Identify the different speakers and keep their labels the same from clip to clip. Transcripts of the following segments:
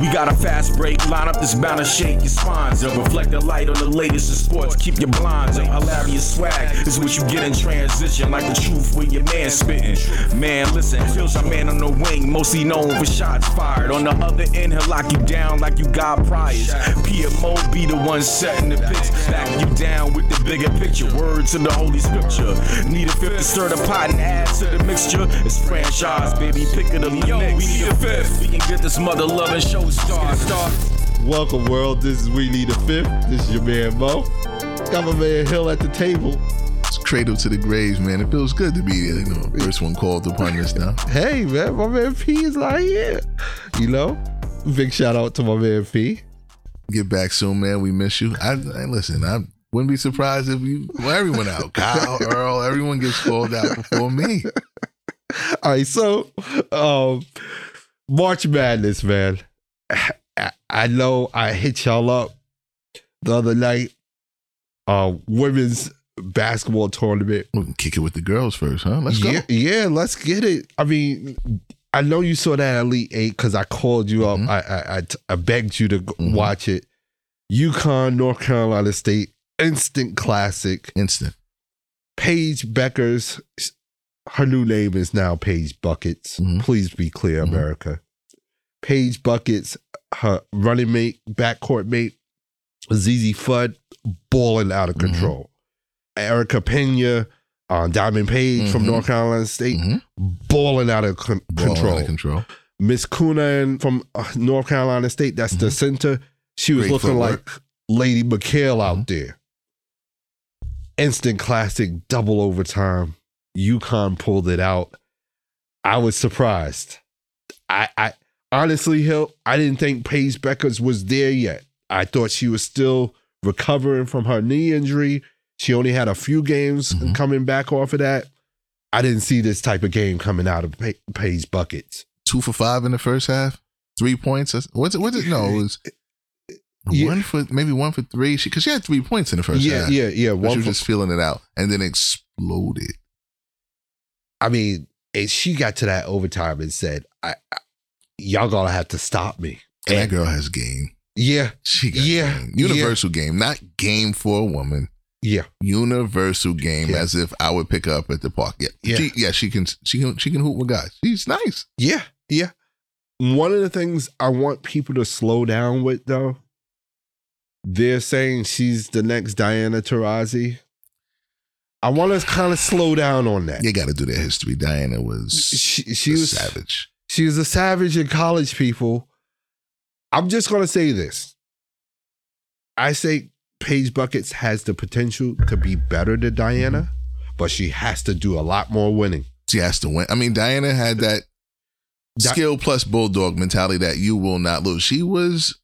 Speaker 1: We got a fast break, line up this bound to shake your spines up. Reflect the light on the latest in sports, keep your blinds up. Hilarious swag is what you get in transition, like the truth with your man spitting. Man, listen, feels your man on the wing, mostly known for shots fired. On the other end, he'll lock you down like you got priors. PMO be the one setting the pitch, back you down with the bigger picture. Words in the holy scripture. Need a fifth to stir the pot and add to the mixture. It's franchise, baby, pick it up. Yo, we need a fifth. We can get this mother loving show star. star.
Speaker 2: Welcome, world. This is We Need a Fifth. This is your man Mo. Got my man Hill at the table.
Speaker 3: It's cradle to the graves, man. It feels good to be you know, first one called upon us now.
Speaker 2: Hey, man, my man P is not here. You know, big shout out to my man P.
Speaker 3: Get back soon, man. We miss you. I, I listen. I wouldn't be surprised if you, well, everyone out, Kyle, Earl, everyone gets called out before me.
Speaker 2: All right, so um, March Madness, man. I, know I hit y'all up the other night. Uh, women's basketball tournament.
Speaker 3: We can kick it with the girls first, huh? Let's
Speaker 2: yeah,
Speaker 3: go.
Speaker 2: yeah, let's get it. I mean, I know you saw that Elite Eight because I called you
Speaker 3: Mhm.
Speaker 2: up. I, I I begged you to
Speaker 3: Mhm.
Speaker 2: watch it. UConn, North Carolina State, instant classic.
Speaker 3: Instant.
Speaker 2: Paige Bueckers her new name is now Paige Buckets.
Speaker 3: Mhm.
Speaker 2: Please be clear,
Speaker 3: Mhm.
Speaker 2: America. Paige Buckets, her running mate, backcourt mate, ZZ Fudd, balling out of
Speaker 3: Mhm.
Speaker 2: control. Erica Pena, uh, Diamond Page from
Speaker 3: Mhm.
Speaker 2: North Carolina State,
Speaker 3: Mhm.
Speaker 2: balling out of con- control.
Speaker 3: Out of control.
Speaker 2: Miss Cunane from uh, North Carolina State, that's the center. She was
Speaker 3: Mm-hmm. Great
Speaker 2: looking
Speaker 3: footwork.
Speaker 2: like Lady McHale out
Speaker 3: Mhm.
Speaker 2: there. Instant classic, double overtime. UConn pulled it out. I was surprised. I, I honestly, Hill, I didn't think Paige Bueckers was there yet. I thought she was still recovering from her knee injury. She only had a few games
Speaker 3: Mhm.
Speaker 2: coming back off of that. I didn't see this type of game coming out of Pa- Paige Buckets.
Speaker 3: Two for five in the first half. Three points. What's it? What's it? No, it was
Speaker 2: Yeah.
Speaker 3: one for maybe one for three. She because she had three points in the first
Speaker 2: yeah,
Speaker 3: half.
Speaker 2: yeah, yeah. One
Speaker 3: she was just feeling it out and then exploded.
Speaker 2: I mean, and she got to that overtime and said, I, I y'all gonna have to stop me.
Speaker 3: And that girl has game.
Speaker 2: Yeah,
Speaker 3: She got
Speaker 2: Yeah,
Speaker 3: game. Universal game, not game for a woman.
Speaker 2: yeah.
Speaker 3: Universal game,
Speaker 2: Yeah.
Speaker 3: as if I would pick her up at the park. Yeah,
Speaker 2: Yeah.
Speaker 3: She, yeah. She can, she can, she can hoop with guys. She's nice.
Speaker 2: Yeah, yeah. One of the things I want people to slow down with, though, they're saying she's the next Diana Taurasi. I want to kind of slow down on that.
Speaker 3: You got to do that history. Diana was
Speaker 2: She, she
Speaker 3: a
Speaker 2: was
Speaker 3: savage.
Speaker 2: She was a savage in college, people. I'm just gonna say this. I say Paige Buckets has the potential to be better than Diana, but she has to do a lot more winning.
Speaker 3: She has to win. I mean, Diana had that
Speaker 2: Di-
Speaker 3: skill plus bulldog mentality that you will not lose. She was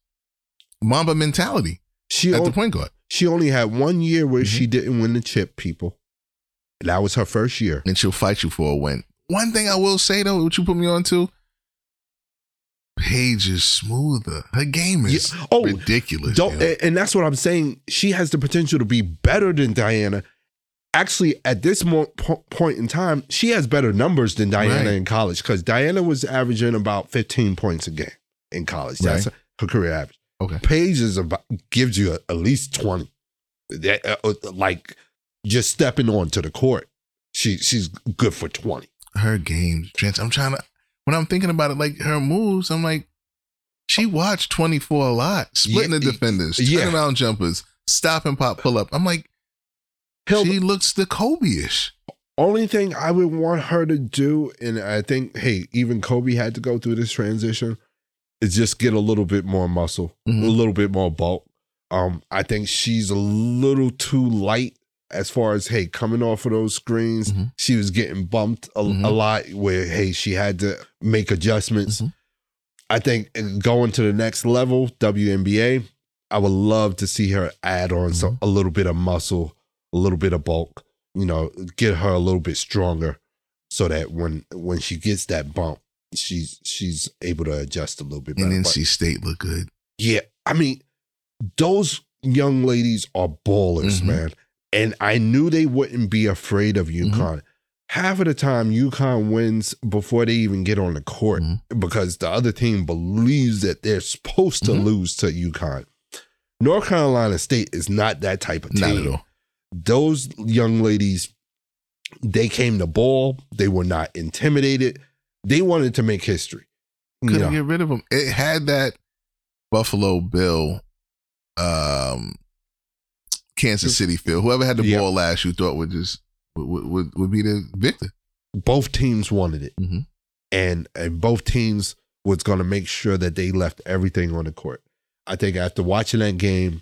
Speaker 3: Mamba mentality
Speaker 2: She
Speaker 3: at
Speaker 2: o-
Speaker 3: the point guard,
Speaker 2: she only had one year where
Speaker 3: Mm-hmm.
Speaker 2: she didn't win the chip, people. That was her first year.
Speaker 3: and she'll fight you for a win. One thing I will say though, what you put me on to, Paige is smoother. Her game is
Speaker 2: Yeah. Oh,
Speaker 3: ridiculous.
Speaker 2: Don't,
Speaker 3: you know?
Speaker 2: and- that's what I'm saying. She has the potential to be better than Diana. Actually, at this mo- po- point in time, she has better numbers than Diana
Speaker 3: Right.
Speaker 2: in college because Diana was averaging about 15 points a game in college. That's her career average.
Speaker 3: Okay.
Speaker 2: Paige is about gives you a- at least 20. That, uh, uh, like just stepping onto the court, she she's good for 20.
Speaker 3: Her game, Trent. I'm trying to when I'm thinking about it, like her moves, I'm like, she watched 24 a lot, splitting
Speaker 2: Yeah,
Speaker 3: the defenders,
Speaker 2: yeah.
Speaker 3: turning around jumpers, stop and pop, pull up. I'm like, she looks the Kobe-ish.
Speaker 2: Only thing I would want her to do, and I think, hey, even Kobe had to go through this transition, is just get a little bit more muscle,
Speaker 3: Mhm.
Speaker 2: a little bit more bulk. Um, I think she's a little too light as far as hey, coming off of those screens.
Speaker 3: Mhm.
Speaker 2: She was getting bumped a,
Speaker 3: Mhm.
Speaker 2: a lot where hey, she had to make adjustments.
Speaker 3: Mhm.
Speaker 2: I think going to the next level, WNBA, I would love to see her add on some a little bit of muscle, a little bit of bulk. You know, get her a little bit stronger, so that when when she gets that bump, she's she's able to adjust a little bit better.
Speaker 3: And NC State look good.
Speaker 2: yeah, I mean, those young ladies are ballers,
Speaker 3: Mhm.
Speaker 2: man. And I knew they wouldn't be afraid of
Speaker 3: Mm-hmm.
Speaker 2: UConn. half of the time UConn wins before they even get on the court
Speaker 3: Mhm.
Speaker 2: because the other team believes that they're supposed to
Speaker 3: Mhm.
Speaker 2: lose to UConn. North Carolina State is not that type of team.
Speaker 3: Not at all.
Speaker 2: Those young ladies, they came to ball. They were not intimidated. They wanted to make history.
Speaker 3: Couldn't
Speaker 2: know,
Speaker 3: get rid of them. It had that Buffalo Bill, um, Kansas City feel. Whoever had the
Speaker 2: Yeah.
Speaker 3: ball last, you thought would just would would, would be the victor.
Speaker 2: both teams wanted it,
Speaker 3: Mhm.
Speaker 2: and and both teams was going to make sure that they left everything on the court. I think after watching that game,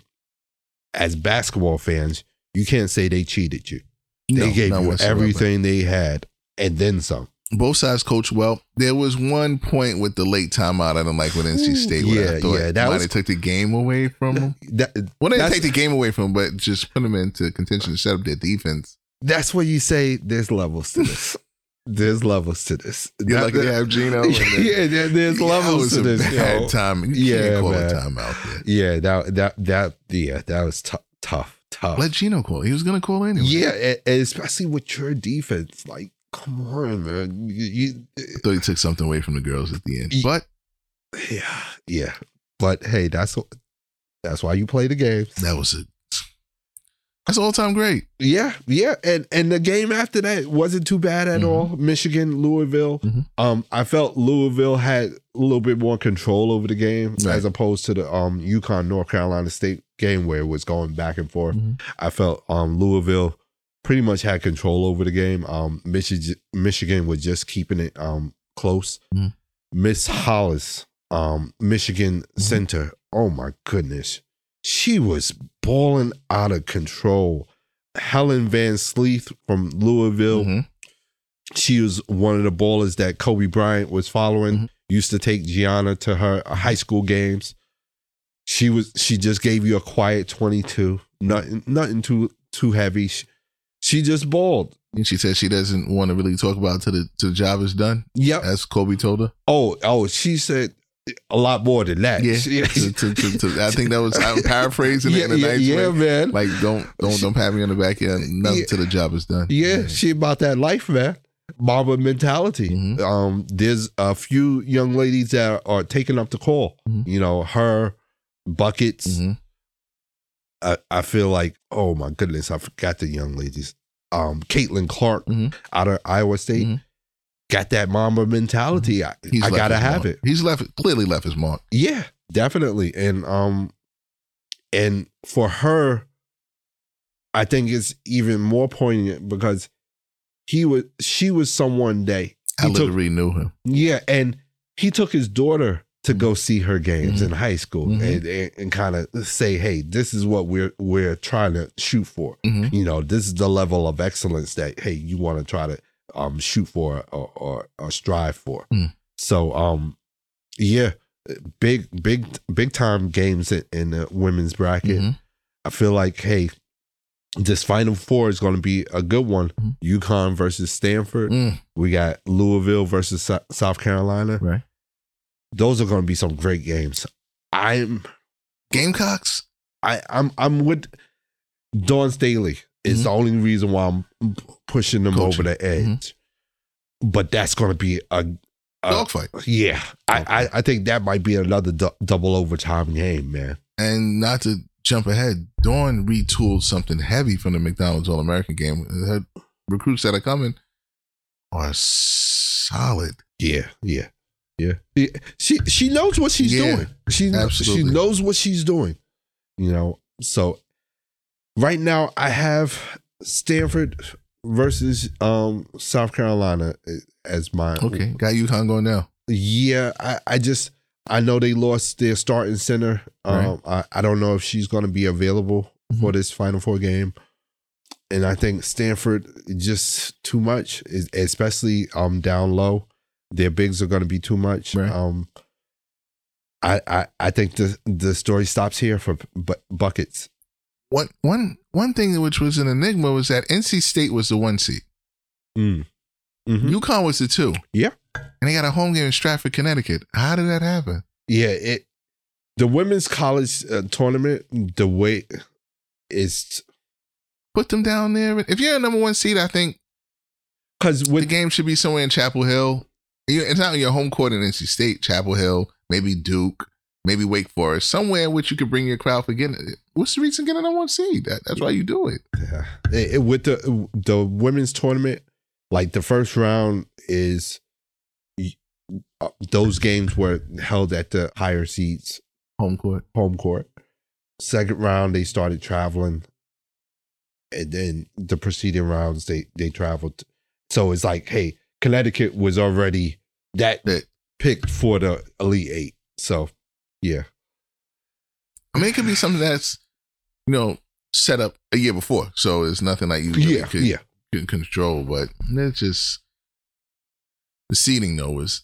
Speaker 2: as basketball fans, you can't say they cheated you. They
Speaker 3: No,
Speaker 2: gave you
Speaker 3: whatsoever.
Speaker 2: everything they had and then some.
Speaker 3: Both sides coach well. There was one point with the late timeout I didn't like with NC State. Where
Speaker 2: Yeah,
Speaker 3: I thought
Speaker 2: yeah, that
Speaker 3: might
Speaker 2: was-
Speaker 3: have took the game away from them.
Speaker 2: That,
Speaker 3: Well, they didn't take the game away from them, but just put them into contention to set up their defense.
Speaker 2: that's where you say there's levels to this. there's levels to this.
Speaker 3: You're lucky to have Gino. and
Speaker 2: yeah, there- there's
Speaker 3: That
Speaker 2: levels to this.
Speaker 3: bad
Speaker 2: yo.
Speaker 3: time. You
Speaker 2: Yeah,
Speaker 3: can't call
Speaker 2: man.
Speaker 3: a timeout there.
Speaker 2: Yeah, that that that yeah, that was tough, tough, tough.
Speaker 3: Let Gino call. He was going to call anyway.
Speaker 2: Yeah, a- and especially with your defense. Like, come on, man. You, you-
Speaker 3: I thought he took something away from the girls at the end.
Speaker 2: Ye-
Speaker 3: But
Speaker 2: yeah, yeah. But hey, that's what- that's why you play the game.
Speaker 3: that was it. that's all time great.
Speaker 2: Yeah, yeah, and and the game after that wasn't too bad at
Speaker 3: Mhm.
Speaker 2: all. Michigan, Louisville.
Speaker 3: Mhm.
Speaker 2: Um, I felt Louisville had a little bit more control over the game
Speaker 3: Right.
Speaker 2: as opposed to the um UConn North Carolina State game where it was going back and forth.
Speaker 3: Mhm.
Speaker 2: I felt um Louisville pretty much had control over the game. Um, Michigan Michigan was just keeping it um close.
Speaker 3: Mhm.
Speaker 2: Miss Hollis, um, Michigan
Speaker 3: Mm-hmm.
Speaker 2: center. Oh my goodness, she was balling out of control. Hailey Van Lith from Louisville.
Speaker 3: Mhm.
Speaker 2: She was one of the ballers that Kobe Bryant was following.
Speaker 3: Mhm.
Speaker 2: Used to take Gianna to her high school games. She was she just gave you a quiet 22. Nothing nothing too too heavy. She, she just bawled.
Speaker 3: And she said she doesn't want to really talk about it till the till the job is done,
Speaker 2: Yep.
Speaker 3: as Kobe told her.
Speaker 2: Oh, oh, she said a lot more than that.
Speaker 3: Yeah, To- to- to- I think that was I'm paraphrasing it in a
Speaker 2: yeah,
Speaker 3: nice
Speaker 2: yeah,
Speaker 3: way.
Speaker 2: man.
Speaker 3: Like don't don't don't pat me on the back here. Nothing
Speaker 2: Yeah.
Speaker 3: till the job is done.
Speaker 2: Yeah, she about that life, man. Mamba mentality.
Speaker 3: Mhm.
Speaker 2: Um, there's a few young ladies that are taking up the call.
Speaker 3: Mhm.
Speaker 2: You know, her buckets.
Speaker 3: Mhm.
Speaker 2: I, I feel like, oh my goodness, I forgot the young ladies. Um, Caitlin Clark
Speaker 3: Mhm.
Speaker 2: out of Iowa State
Speaker 3: Mhm.
Speaker 2: got that Mamba mentality. I,
Speaker 3: He's
Speaker 2: I
Speaker 3: left
Speaker 2: gotta have
Speaker 3: mark.
Speaker 2: it.
Speaker 3: He's left clearly left his mark.
Speaker 2: Yeah, definitely. And um and for her, I think it's even more poignant because he was she was someone that
Speaker 3: I
Speaker 2: he took
Speaker 3: literally knew him.
Speaker 2: yeah, and he took his daughter to go see her games
Speaker 3: Mhm.
Speaker 2: in high school
Speaker 3: Mhm.
Speaker 2: and, and, and kind of say, hey, this is what we're we're trying to shoot for.
Speaker 3: Mhm.
Speaker 2: You know, this is the level of excellence that hey, you want to try to um shoot for or or, or strive for.
Speaker 3: Mm.
Speaker 2: So um yeah, big big big time games in, in the women's bracket.
Speaker 3: Mhm.
Speaker 2: I feel like hey, this final four is going to be a good one.
Speaker 3: Mhm.
Speaker 2: UConn versus Stanford.
Speaker 3: Mm.
Speaker 2: We got Louisville versus Sou- South Carolina.
Speaker 3: Right.
Speaker 2: Those are going to be some great games. I'm
Speaker 3: Gamecocks.
Speaker 2: I I'm I'm with Dawn Staley. Is
Speaker 3: Mhm.
Speaker 2: the only reason why I'm pushing them
Speaker 3: Coaching.
Speaker 2: over the edge. But that's going to be a, a
Speaker 3: Dogfight.
Speaker 2: yeah. I, I I think that might be another du- double overtime game, man.
Speaker 3: And not to jump ahead, Dawn retooled something heavy from the McDonald's All American game. Her recruits that are coming are solid.
Speaker 2: Yeah, yeah, yeah. Yeah. She she knows what she's
Speaker 3: Yeah,
Speaker 2: doing. She she knows what she's doing. You know. So right now I have Stanford versus um South Carolina as my
Speaker 3: Okay. Got UConn going now.
Speaker 2: Yeah, I, I just I know they lost their starting center. Um, I, I don't know if she's going to be available for this Final Four game, and I think Stanford just too much, es- especially um down low. Their bigs are going to be too much.
Speaker 3: Right.
Speaker 2: Um, I, I I think the the story stops here for bu- buckets.
Speaker 3: One one one thing which was an enigma was that NC State was the one seed.
Speaker 2: Mm. Mhm.
Speaker 3: UConn was the two.
Speaker 2: Yeah.
Speaker 3: And they got a home game in Stratford, Connecticut. How did that happen?
Speaker 2: Yeah, it the women's college uh, tournament. The way it's
Speaker 3: Put them down there. If you're a number one seed, I think
Speaker 2: because
Speaker 3: the game should be somewhere in Chapel Hill. It's not your home court in NC State, Chapel Hill, maybe Duke, maybe Wake Forest, somewhere in which you could bring your crowd for getting. What's the reason getting on one seed? That, that's why you do it.
Speaker 2: Yeah. It- it- with the the women's tournament, like the first round is uh, those games were held at the higher seats
Speaker 3: Home court.
Speaker 2: home court. Second round they started traveling, and then the preceding rounds they they traveled. So it's like, hey, Connecticut was already that
Speaker 3: That-
Speaker 2: picked for the elite eight. So yeah,
Speaker 3: I mean, it could be something that's you know set up a year before, so it's nothing like you really
Speaker 2: yeah,
Speaker 3: could,
Speaker 2: yeah.
Speaker 3: could control. But it's just the seating though is.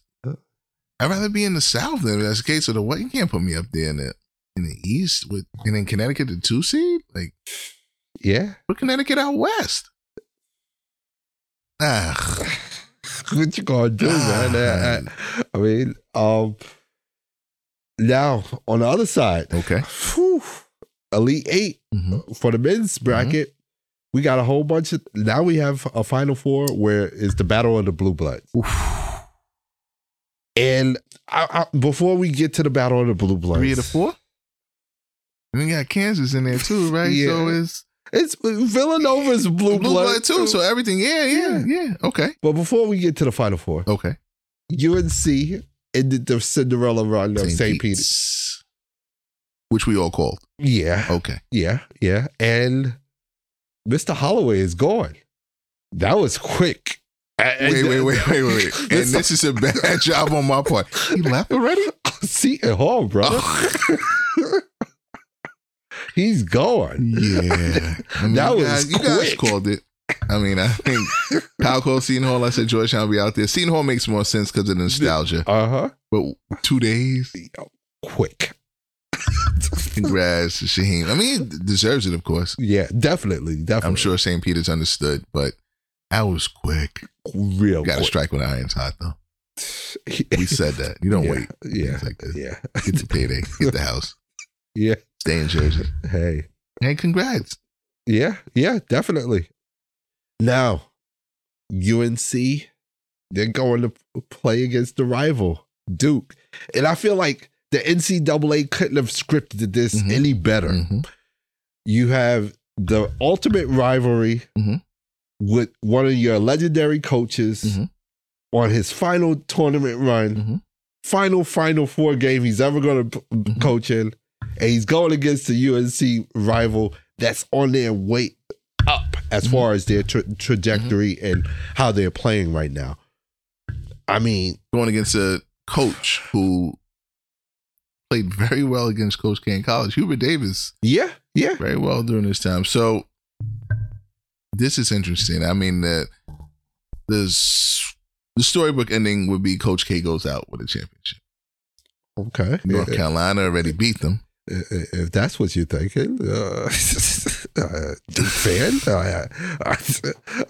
Speaker 3: I'd rather be in the South than that's the case of the what. You can't put me up there in the in the East with and in Connecticut the two seed. Like
Speaker 2: Yeah.
Speaker 3: put Connecticut out west. Ah,
Speaker 2: what you gonna do, man? I, I- I mean, um, now on the other side,
Speaker 3: okay.
Speaker 2: whew, elite eight
Speaker 3: Mhm.
Speaker 2: for the men's bracket. We got a whole bunch of. Now we have a final four where it's the battle of the blue bloods. And I, I, before we get to the battle of the blue bloods,
Speaker 3: Three of the four. And you got Kansas in there too, right?
Speaker 2: Yeah.
Speaker 3: So it's
Speaker 2: it's Villanova's blue,
Speaker 3: blue
Speaker 2: blood,
Speaker 3: blood too. So everything, yeah, yeah, yeah. Okay,
Speaker 2: but before we get to the final four,
Speaker 3: okay.
Speaker 2: UNC ended the Cinderella run of St. Peter's.
Speaker 3: which we all called.
Speaker 2: Yeah.
Speaker 3: Okay,
Speaker 2: Yeah, yeah. And Mr. Holloway is gone. That was quick.
Speaker 3: wait, wait, wait, wait, wait, wait. And this is a bad job on my part. He left already.
Speaker 2: Seton Hall, brother. He's gone.
Speaker 3: Yeah, I mean,
Speaker 2: That
Speaker 3: you
Speaker 2: was
Speaker 3: guys, you guys called it. I mean, I think called Seton Hall. I said Georgetown be out there. Seton Hall makes more sense because of the nostalgia.
Speaker 2: Uh huh.
Speaker 3: But two days,
Speaker 2: Quick.
Speaker 3: congrats, to Shaheen. I mean, he deserves it, of course.
Speaker 2: Yeah, definitely. Definitely.
Speaker 3: I'm sure St. Peter's understood, but that was quick.
Speaker 2: Real
Speaker 3: Got to strike when the iron's hot, though. We said that. You don't
Speaker 2: yeah,
Speaker 3: wait.
Speaker 2: Yeah.
Speaker 3: Like
Speaker 2: yeah.
Speaker 3: Get the payday. Get the house.
Speaker 2: Yeah.
Speaker 3: Stay in Jersey.
Speaker 2: Hey.
Speaker 3: And congrats.
Speaker 2: Yeah. Yeah. Definitely. Now, UNC, they're going to play against the rival, Duke. And I feel like the NCAA couldn't have scripted this
Speaker 3: Mhm.
Speaker 2: any better.
Speaker 3: Mhm.
Speaker 2: You have the ultimate rivalry
Speaker 3: Mhm.
Speaker 2: with one of your legendary coaches
Speaker 3: Mhm.
Speaker 2: on his final tournament run,
Speaker 3: Mhm.
Speaker 2: final Final Four game he's ever going to
Speaker 3: Mhm.
Speaker 2: coach in. And he's going against the UNC rival that's on their way up as
Speaker 3: Mhm.
Speaker 2: far as their tra- trajectory and how they're playing right now. I mean,
Speaker 3: Going against a coach who played very well against Coach K in college. Hubert Davis,
Speaker 2: yeah, yeah.
Speaker 3: very well during this time. So this is interesting. I mean, the this the storybook ending would be Coach K goes out with a championship.
Speaker 2: Okay.
Speaker 3: North
Speaker 2: If-
Speaker 3: Carolina already beat them.
Speaker 2: If that's what you're thinking, uh, uh, Duke fan, uh,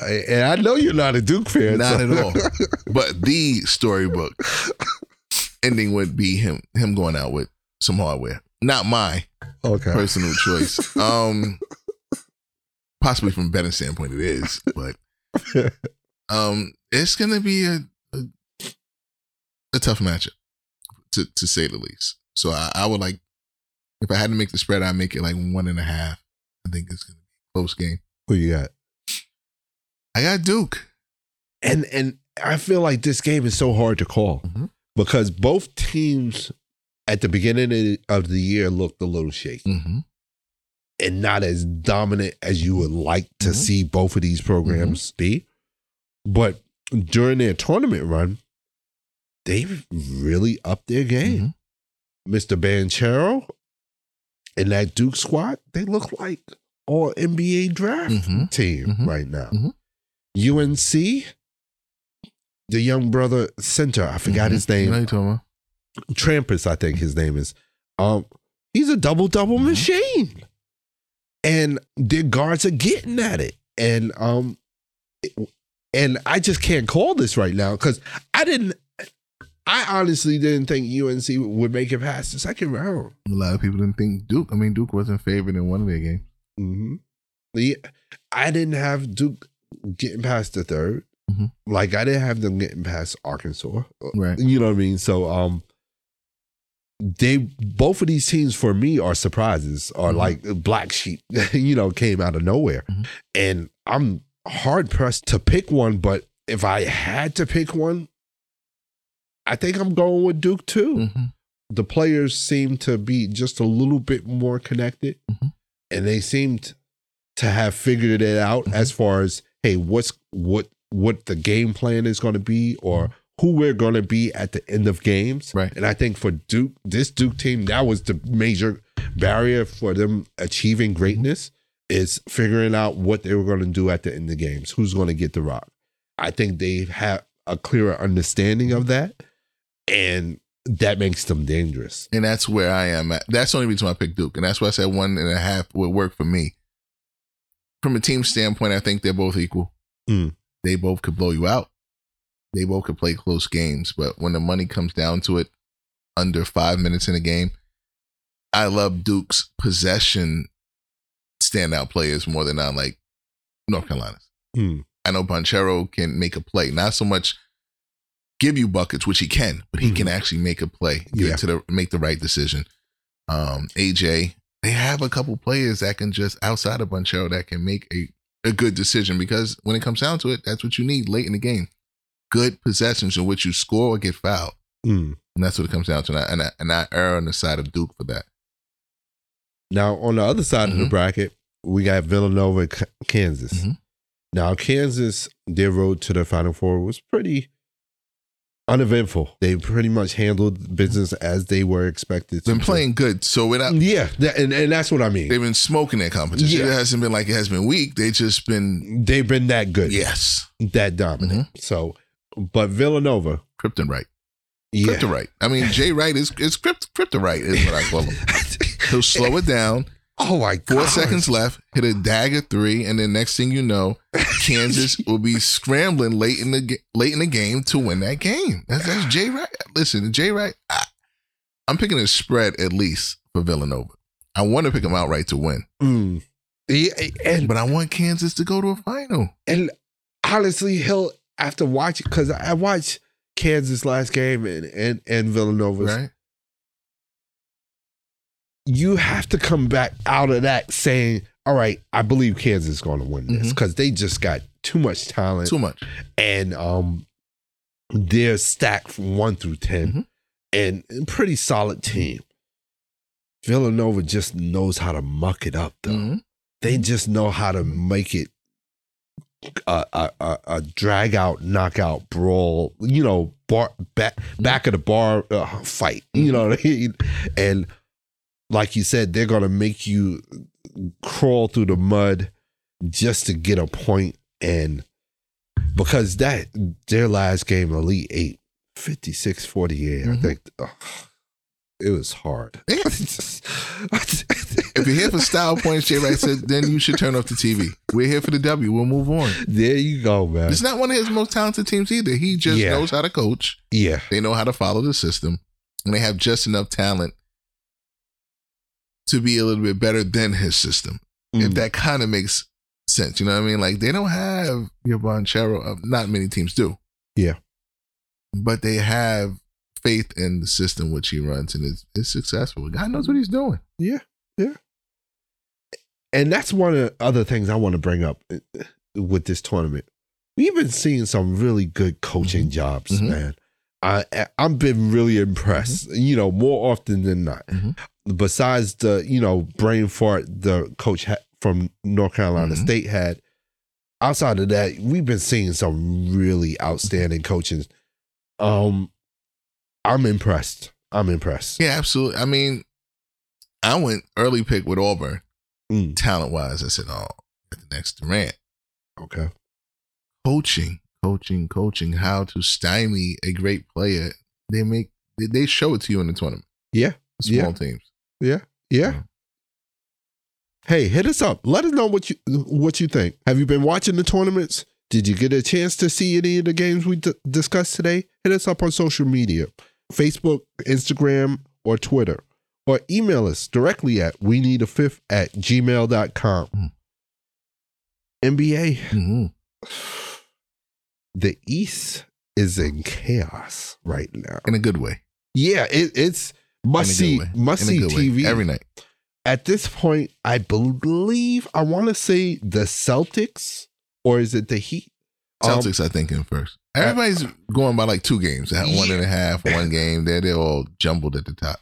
Speaker 2: I, and I know you're not a Duke fan.
Speaker 3: Not
Speaker 2: so-
Speaker 3: at all. But the storybook ending would be him him going out with some hardware. Not my
Speaker 2: okay.
Speaker 3: personal choice. Um possibly from a betting standpoint it is, but um it's gonna be a a, a tough matchup to to say the least. So I, I would like if I had to make the spread, I'd make it like one and a half. I think it's gonna be a close game.
Speaker 2: Who you got?
Speaker 3: I got Duke.
Speaker 2: And and I feel like this game is so hard to call
Speaker 3: Mhm.
Speaker 2: because both teams at the beginning of the year looked a little shaky
Speaker 3: Mm-hmm.
Speaker 2: and not as dominant as you would like to
Speaker 3: Mhm.
Speaker 2: see both of these programs be. But during their tournament run, they've really upped their game. Mr. Banchero and that Duke squad, they look like all NBA draft
Speaker 3: Mhm.
Speaker 2: team
Speaker 3: Mhm.
Speaker 2: right now.
Speaker 3: Mhm.
Speaker 2: UNC, the young brother center, I forgot
Speaker 3: Mhm.
Speaker 2: his name.
Speaker 3: what you're talking?
Speaker 2: Trampus, I think his name is. Um, he's a double double
Speaker 3: Mhm.
Speaker 2: machine, and their guards are getting at it. And um, and I just can't call this right now because I didn't. I honestly didn't think UNC would make it past the second round.
Speaker 3: A lot of people didn't think Duke. I mean, Duke wasn't favored in one of their games.
Speaker 2: Mm-hmm. Yeah, I didn't have Duke getting past the third.
Speaker 3: Mhm.
Speaker 2: Like I didn't have them getting past Arkansas.
Speaker 3: Right.
Speaker 2: You know what I mean? So um they both of these teams for me are surprises or
Speaker 3: Mhm.
Speaker 2: like black sheep, you know, came out of nowhere.
Speaker 3: Mhm.
Speaker 2: And I'm hard pressed to pick one, but if I had to pick one, I think I'm going with Duke too.
Speaker 3: Mhm.
Speaker 2: The players seem to be just a little bit more connected
Speaker 3: Mhm.
Speaker 2: and they seemed to have figured it out
Speaker 3: Mhm.
Speaker 2: as far as hey, what's what what the game plan is going to be or who we're going to be at the end of games.
Speaker 3: Right.
Speaker 2: And I think for Duke, this Duke team, that was the major barrier for them achieving greatness is figuring out what they were going to do at the end of games. Who's going to get the rock? I think they have a clearer understanding of that, and that makes them dangerous.
Speaker 3: And that's where I am at. That's the only reason why I picked Duke. And that's why I said one and a half would work for me. From a team standpoint, I think they're both equal.
Speaker 2: Mm.
Speaker 3: They both could blow you out. They both could play close games. But when the money comes down to it, under five minutes in a game, I love Duke's possession standout players more than I like North Carolina's.
Speaker 2: Hmm.
Speaker 3: I know Banchero can make a play, not so much give you buckets, which he can, but he
Speaker 2: Mhm.
Speaker 3: can actually make a play, get
Speaker 2: Yeah.
Speaker 3: to the make the right decision. Um, AJ, they have a couple players that can just outside of Banchero that can make a a good decision because when it comes down to it, that's what you need late in the game. Good possessions in which you score or get fouled,
Speaker 2: Mm.
Speaker 3: and that's what it comes down to. And I, and I, and I err on the side of Duke for that.
Speaker 2: Now, on the other side of the
Speaker 3: Mhm.
Speaker 2: bracket, we got Villanova, Kansas.
Speaker 3: Mhm.
Speaker 2: Now, Kansas, their road to the Final Four was pretty uneventful. They pretty much handled business as they were expected to.
Speaker 3: Been playing good, so we're.
Speaker 2: Yeah, that, and, and that's what I mean.
Speaker 3: They've been smoking their competition.
Speaker 2: Yeah.
Speaker 3: It hasn't been like it has been weak. They just been
Speaker 2: They've been that good,
Speaker 3: yes,
Speaker 2: that dominant. Mm-hmm. So, but Villanova,
Speaker 3: Krypton right.
Speaker 2: yeah.
Speaker 3: Kryptonite. I mean, Jay Wright is is crypt, Kryptonite is what I call him. He'll slow it down.
Speaker 2: Oh my god!
Speaker 3: Four seconds left. Hit a dagger three, and then next thing you know, Kansas will be scrambling late in the late in the game to win that game. That's, that's Jay Wright. Listen, Jay Wright. I, I'm picking a spread at least for Villanova. I want to pick them outright to win,
Speaker 2: Mm. Yeah, and
Speaker 3: but I want Kansas to go to a final.
Speaker 2: and honestly, he'll after watching because I watched Kansas last game and and and Villanova's.
Speaker 3: Right?
Speaker 2: You have to come back out of that saying, "All right, I believe Kansas is going to win this because they just got too much talent
Speaker 3: Too much.
Speaker 2: and um they're stacked from one through 10
Speaker 3: Mhm.
Speaker 2: and a pretty solid team. Villanova just knows how to muck it up though.
Speaker 3: Mhm.
Speaker 2: They just know how to make it a a, a, drag out, knockout, brawl. You know, bar back back of the bar uh, fight. You know, what I mean? and like you said, they're gonna make you crawl through the mud just to get a point and because that their last game elite 8 56 48 i
Speaker 3: Mhm.
Speaker 2: think ugh, it was hard
Speaker 3: If you're here for style points, Jay Wright said, then you should turn off the TV. We're here for the W. We'll move on.
Speaker 2: there you go man
Speaker 3: It's not one of his most talented teams either. He just
Speaker 2: Yeah.
Speaker 3: knows how to coach.
Speaker 2: yeah
Speaker 3: They know how to follow the system, and they have just enough talent to be a little bit better than his system. If
Speaker 2: Mm.
Speaker 3: that kind of makes sense, you know what I mean? Like they don't have your Banchero. uh, Not many teams do.
Speaker 2: Yeah.
Speaker 3: but they have faith in the system which he runs, and it's, it's successful. God knows what he's doing. Yeah, yeah.
Speaker 2: And that's one of the other things i want to bring up uh, with this tournament we've been seeing some really good coaching jobs
Speaker 3: Mhm.
Speaker 2: man I, I've been really impressed, you know, more often than not.
Speaker 3: Mhm.
Speaker 2: Besides the, you know, brain fart the coach ha- from North Carolina
Speaker 3: Mhm.
Speaker 2: State had, outside of that, we've been seeing some really outstanding coaching. Um, I'm impressed. I'm impressed.
Speaker 3: Yeah, absolutely. I mean, I went early pick with Auburn,
Speaker 2: Mm.
Speaker 3: talent wise. I said, oh, at the next Durant.
Speaker 2: Okay.
Speaker 3: coaching, coaching, coaching, how to stymie a great player. They make they, they show it to you in the tournament.
Speaker 2: Yeah.
Speaker 3: Small
Speaker 2: Yeah.
Speaker 3: teams.
Speaker 2: Yeah. Yeah.
Speaker 3: Mhm.
Speaker 2: Hey, hit us up. Let us know what you what you think. Have you been watching the tournaments? Did you get a chance to see any of the games we d- discussed today? Hit us up on social media Facebook, Instagram, or Twitter. Or email us directly at we need a fifth at gmail.com.
Speaker 3: Mm.
Speaker 2: NBA,
Speaker 3: Mm-hmm.
Speaker 2: the East is in chaos right now.
Speaker 3: in a good way.
Speaker 2: Yeah, it, it's must see must see
Speaker 3: good way.
Speaker 2: TV
Speaker 3: every night.
Speaker 2: At this point, I believe I want to say the Celtics or is it the Heat? Um,
Speaker 3: Celtics, I think, in first. Everybody's going by like two games. Have one and a half, one game. They're they're all jumbled at the top.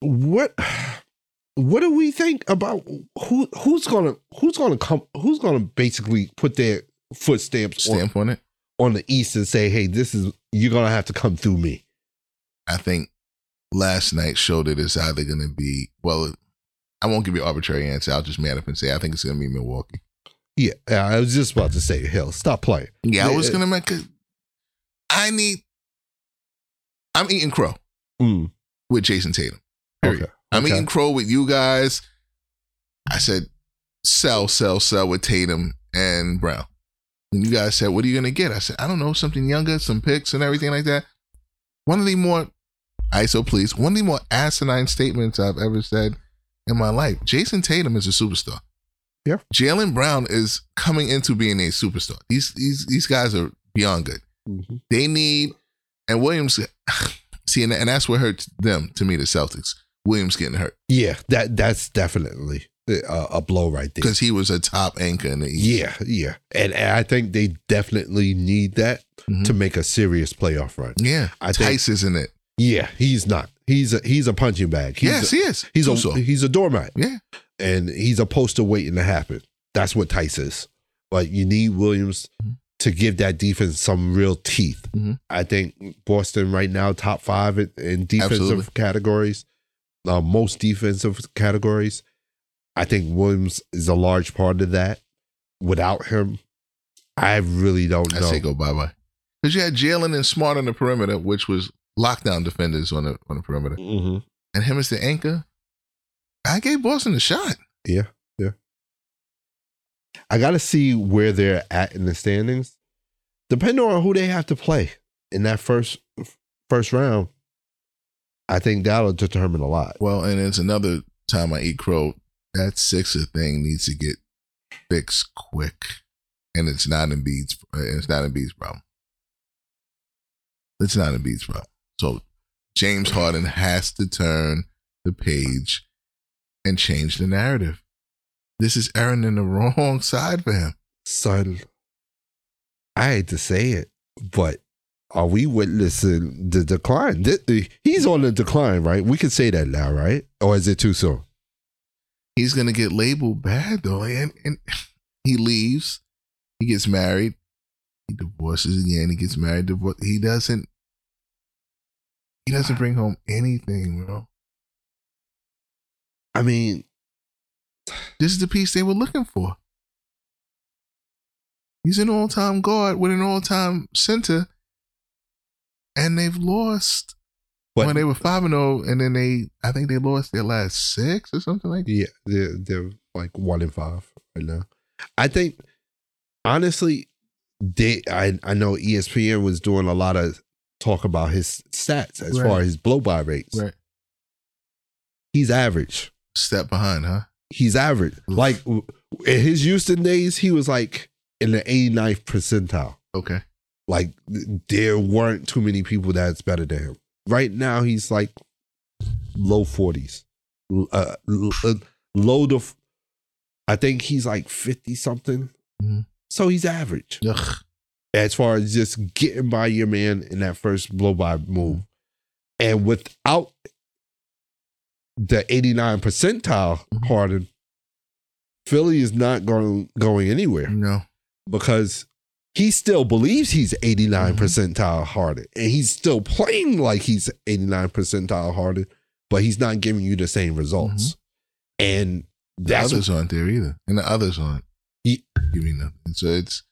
Speaker 2: what what do we think about who who's gonna who's gonna come who's gonna basically put their foot stamps on,
Speaker 3: Stamp on it.
Speaker 2: on the East and say, hey, this is you're gonna have to come through me.
Speaker 3: I think last night showed it is either going to be well. I won't give you an arbitrary answer. I'll just man up and say I think it's going to be Milwaukee.
Speaker 2: Yeah, I was just about to say, hell, stop playing.
Speaker 3: Yeah, I was going to make a. I need. I'm eating crow
Speaker 2: Mm,
Speaker 3: with Jayson Tatum. Period.
Speaker 2: okay.
Speaker 3: I'm
Speaker 2: okay.
Speaker 3: eating crow with you guys. I said, sell, sell, sell with Tatum and Brown. And you guys said, what are you going to get? I said, I don't know, something younger, some picks and everything like that. One of the more, ISO please, one of the more asinine statements I've ever said in my life. Jayson Tatum is a superstar.
Speaker 2: Yeah.
Speaker 3: Jaylen Brown is coming into being a superstar. These, these, these guys are beyond good.
Speaker 2: Mhm.
Speaker 3: They need, and Williams, see, and, and that's what hurts them to me, the Celtics. Williams getting hurt
Speaker 2: Yeah, that that's definitely a, a blow right there.
Speaker 3: because he was a top anchor in the East.
Speaker 2: Yeah, yeah, and, and I think they definitely need that
Speaker 3: Mhm.
Speaker 2: to make a serious playoff run.
Speaker 3: Yeah.
Speaker 2: I think-
Speaker 3: Theis is in it.
Speaker 2: Yeah, he's not. He's a he's a punching bag. He's
Speaker 3: yes,
Speaker 2: a,
Speaker 3: he is.
Speaker 2: he's a
Speaker 3: Also.
Speaker 2: he's a doormat.
Speaker 3: Yeah.
Speaker 2: and he's a poster waiting to happen. That's what Theis is. But you need Williams
Speaker 3: Mhm.
Speaker 2: to give that defense some real teeth.
Speaker 3: Mhm.
Speaker 2: I think Boston right now top five in, in defensive
Speaker 3: Absolutely.
Speaker 2: categories, uh, most defensive categories. I think Williams is a large part of that. Without him, I really don't
Speaker 3: I
Speaker 2: know.
Speaker 3: say go bye bye. Because you had Jaylen and Smart on the perimeter, which was lockdown defenders on the on the perimeter,
Speaker 2: Mhm.
Speaker 3: and him as the anchor. I gave Boston a shot.
Speaker 2: Yeah, yeah. I got to see where they're at in the standings. Depending on who they have to play in that first first round, I think that'll determine a lot.
Speaker 3: Well, and it's another time I eat crow. That Sixer thing needs to get fixed quick, and it's not Embiid's. uh, It's not Embiid's problem. It's not Embiid's problem. So James Harden has to turn the page and change the narrative. This is Aaron in the wrong side for him.
Speaker 2: Son, I hate to say it, but are we witnessing the decline? He's on the decline, right? We can say that now, right? Or is it too soon?
Speaker 3: He's gonna get labeled bad though, and, and he leaves. He gets married. He divorces again. He gets married. Divorce. He doesn't. He doesn't bring home anything, bro.
Speaker 2: I mean,
Speaker 3: This is the piece they were looking for. He's an all-time guard with an all-time center, and they've lost.
Speaker 2: But-
Speaker 3: when they were five and zero, and then they, I think they lost their last six or something like that.
Speaker 2: Yeah, they're they're like one in five right now. I think honestly, they I I know ESPN was doing a lot of talk about his stats as
Speaker 3: Right.
Speaker 2: far as his blow by rates.
Speaker 3: Right.
Speaker 2: He's average.
Speaker 3: Step behind, huh?
Speaker 2: He's average.
Speaker 3: Oof.
Speaker 2: Like in his Houston days, he was like in the 89th percentile.
Speaker 3: Okay.
Speaker 2: Like there weren't too many people that's better than him. Right now, he's like low 40s. Uh, uh, low to, I think he's like 50 something.
Speaker 3: Mhm.
Speaker 2: So he's average
Speaker 3: Ugh.
Speaker 2: as far as just getting by your man in that first blow by move. And without the 89 percentile
Speaker 3: Mhm.
Speaker 2: Harden, Philly is not going going anywhere
Speaker 3: No.
Speaker 2: because he still believes he's 89
Speaker 3: Mm-hmm.
Speaker 2: percentile Harden and he's still playing like he's 89 percentile Harden, but he's not giving you the same results. And
Speaker 3: The others aren't there either, and the others aren't.
Speaker 2: He-
Speaker 3: me nothing. So it's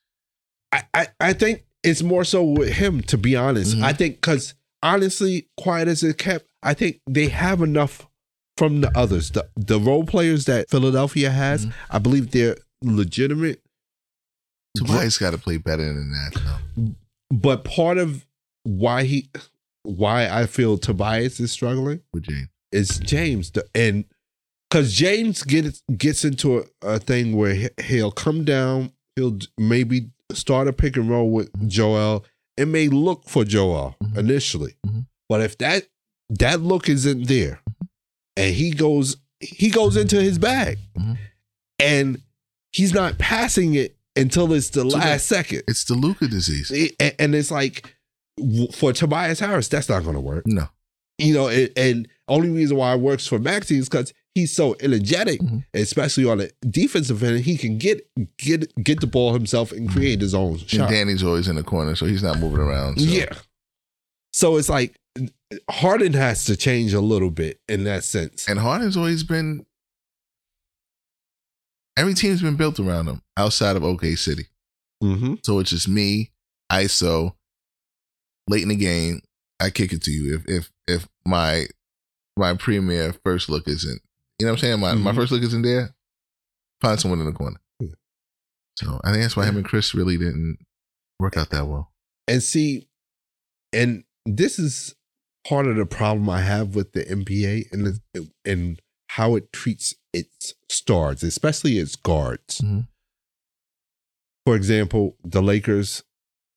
Speaker 2: I, I, I think it's more so with him, to be honest.
Speaker 3: Mhm.
Speaker 2: I think because honestly, quiet as it kept, I think they have enough from the others. The the role players that Philadelphia has,
Speaker 3: Mhm.
Speaker 2: I believe they're legitimate.
Speaker 3: Tobias got to play better than that. Though.
Speaker 2: But part of why he why I feel Tobias is struggling
Speaker 3: With James,
Speaker 2: is James. The, and because James gets gets into a, a thing where he- he'll come down, he'll maybe start a pick and roll with Joel. It may look for Joel
Speaker 3: Mhm.
Speaker 2: initially,
Speaker 3: Mhm.
Speaker 2: but if that that look isn't there, and he goes he goes into his bag,
Speaker 3: Mhm.
Speaker 2: and he's not passing it until it's the last second.
Speaker 3: It's the Luka disease.
Speaker 2: It- and, and it's like for Tobias Harris, that's not going to work.
Speaker 3: No.
Speaker 2: You know, it, and only reason why it works for Maxey is because he's so energetic,
Speaker 3: Mhm.
Speaker 2: especially on the defensive end. He can get get get the ball himself and create his own
Speaker 3: And
Speaker 2: shot.
Speaker 3: Danny's always in the corner, so he's not moving around. So.
Speaker 2: Yeah. So it's like Harden has to change a little bit in that sense.
Speaker 3: And Harden's always been every team's been built around him outside of OK City.
Speaker 2: Mm-hmm.
Speaker 3: So it's just me, ISO, late in the game, I kick it to you. If if if my my premier first look isn't you know what I'm saying? My my
Speaker 2: Mhm.
Speaker 3: first look isn't there, find someone in the corner.
Speaker 2: Yeah.
Speaker 3: So I think that's why him and Chris really didn't work out that well.
Speaker 2: And see, and this is part of the problem I have with the NBA and the, and how it treats its stars, especially its guards.
Speaker 3: Mhm.
Speaker 2: For example, the Lakers,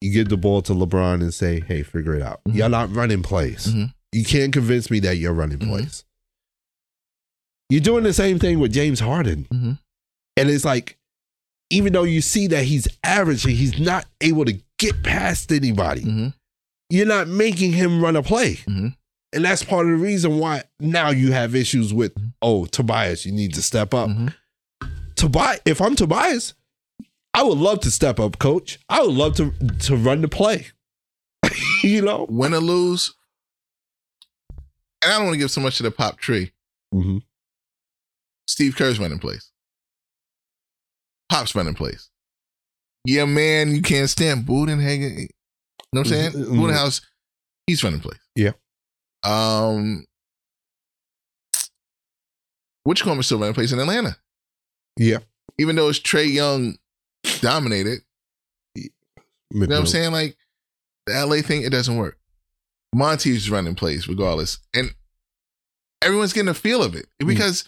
Speaker 2: you give the ball to LeBron and say, "Hey, figure it out.
Speaker 3: Mhm.
Speaker 2: You're not running plays.
Speaker 3: Mhm.
Speaker 2: You can't convince me that you're running
Speaker 3: Mhm.
Speaker 2: plays." You're doing the same thing with James Harden.
Speaker 3: Mhm.
Speaker 2: And it's like, even though you see that he's averaging, he's not able to get past anybody.
Speaker 3: Mm-hmm.
Speaker 2: You're not making him run a play. And that's part of the reason why now you have issues with, oh, Tobias, you need to step up.
Speaker 3: Mhm.
Speaker 2: Tobias, if I'm Tobias, I would love to step up, coach. I would love to to run the play. you know?
Speaker 3: Win or lose, and I don't want to give so much to the pop tree.
Speaker 2: Mm-hmm.
Speaker 3: Steve Kerr's running plays. Pop's running plays. Yeah, man, you can't stand Budenhagen. You know what I'm saying?
Speaker 2: Mhm.
Speaker 3: Budenhouse, he's running plays. Um, Whichcomb is still running plays in Atlanta,
Speaker 2: Yeah.
Speaker 3: even though it's Trae Young dominated. You know what I'm saying? Like the LA thing, it doesn't work. Monty's running plays regardless, and everyone's getting a feel of it because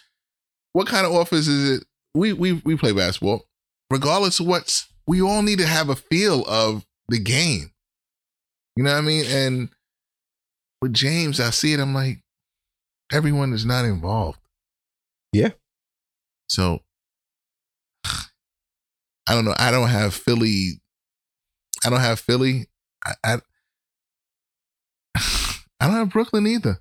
Speaker 3: what kind of offense is it? We we we play basketball, regardless of what's. We all need to have a feel of the game. You know what I mean? And with James, I see it. I'm like, everyone is not involved.
Speaker 2: Yeah.
Speaker 3: So I don't know. I don't have Philly. I don't have Philly. I, I I don't have Brooklyn either.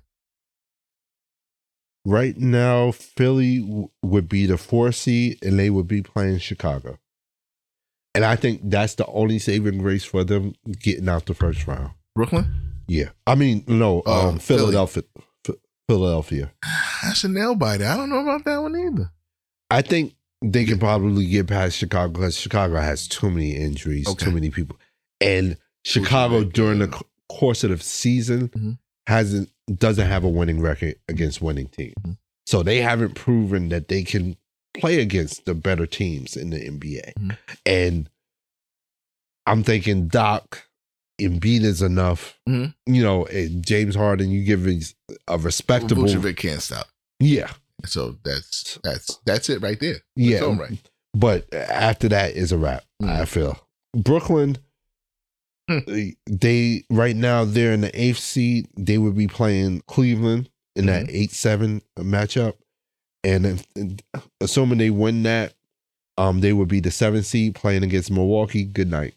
Speaker 2: Right now, Philly w- would be the four seed, and they would be playing Chicago. And I think that's the only saving grace for them getting out the first round.
Speaker 3: Brooklyn.
Speaker 2: Yeah, I mean, no,
Speaker 3: Oh,
Speaker 2: um, Philadelphia, Ph- Philadelphia.
Speaker 3: That's a nail biter. I don't know about that one either.
Speaker 2: I think they can probably get past Chicago because Chicago has too many injuries,
Speaker 3: Okay.
Speaker 2: too many people, and Chicago during the
Speaker 3: uh,
Speaker 2: course of the season
Speaker 3: Mhm.
Speaker 2: hasn't doesn't have a winning record against winning teams.
Speaker 3: Mhm.
Speaker 2: So they haven't proven that they can play against the better teams in the NBA.
Speaker 3: Mhm.
Speaker 2: And I'm thinking Doc Embiid is enough.
Speaker 3: Mhm.
Speaker 2: You know, James Harden, you give him a respectable.
Speaker 3: Vucevic can't stop.
Speaker 2: Yeah,
Speaker 3: So that's that's that's it right there.
Speaker 2: yeah.
Speaker 3: That's all right.
Speaker 2: But after that is a wrap.
Speaker 3: Mm.
Speaker 2: I feel Brooklyn.
Speaker 3: Hmm.
Speaker 2: They right now they're in the eighth seed. They would be playing Cleveland in that
Speaker 3: Mm-hmm.
Speaker 2: eight seven matchup, and if, assuming they win that, um, they would be the seventh seed playing against Milwaukee. Good night.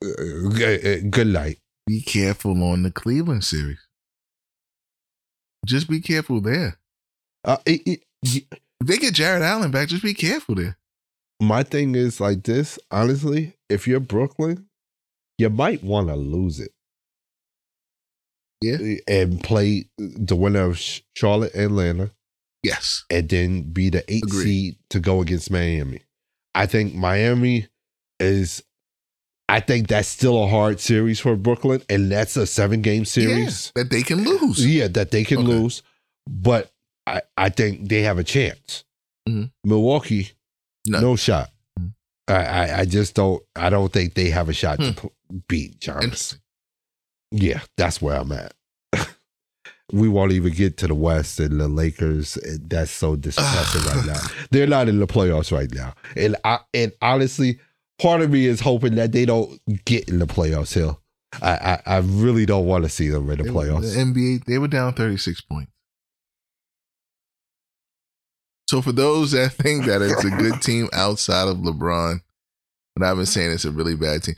Speaker 2: Good good night.
Speaker 3: Be careful on the Cleveland series. Just be careful there.
Speaker 2: Uh, it, it,
Speaker 3: If they get Jarrett Allen back, just be careful there.
Speaker 2: my thing is like this. Honestly, if you're Brooklyn, you might want to lose it.
Speaker 3: Yeah.
Speaker 2: Eh, and play the winner of Charlotte and Atlanta,
Speaker 3: Yes.
Speaker 2: and then be the eighth
Speaker 3: Agreed.
Speaker 2: seed to go against Miami. I think Miami is. I think that's still a hard series for Brooklyn, and that's a seven game series.
Speaker 3: Yeah, that they can lose.
Speaker 2: Yeah, that they can
Speaker 3: Okay.
Speaker 2: lose, but I, I think they have a chance.
Speaker 3: Mhm.
Speaker 2: Milwaukee,
Speaker 3: No.
Speaker 2: no, shot.
Speaker 3: Mhm.
Speaker 2: I, I I just don't. I don't think they have a shot to
Speaker 3: Hmm.
Speaker 2: p- beat Giannis. Yeah, that's where I'm at. we won't even get to the West and the Lakers. That's so disgusting right now. They're not in the playoffs right now, and I and honestly, part of me is hoping that they don't get in the playoffs. here. I I, I really don't want to see them in the
Speaker 3: They-
Speaker 2: playoffs.
Speaker 3: The NBA, they were down 36 points. So for those that think that it's a good team outside of LeBron, and I've been saying it's a really bad team,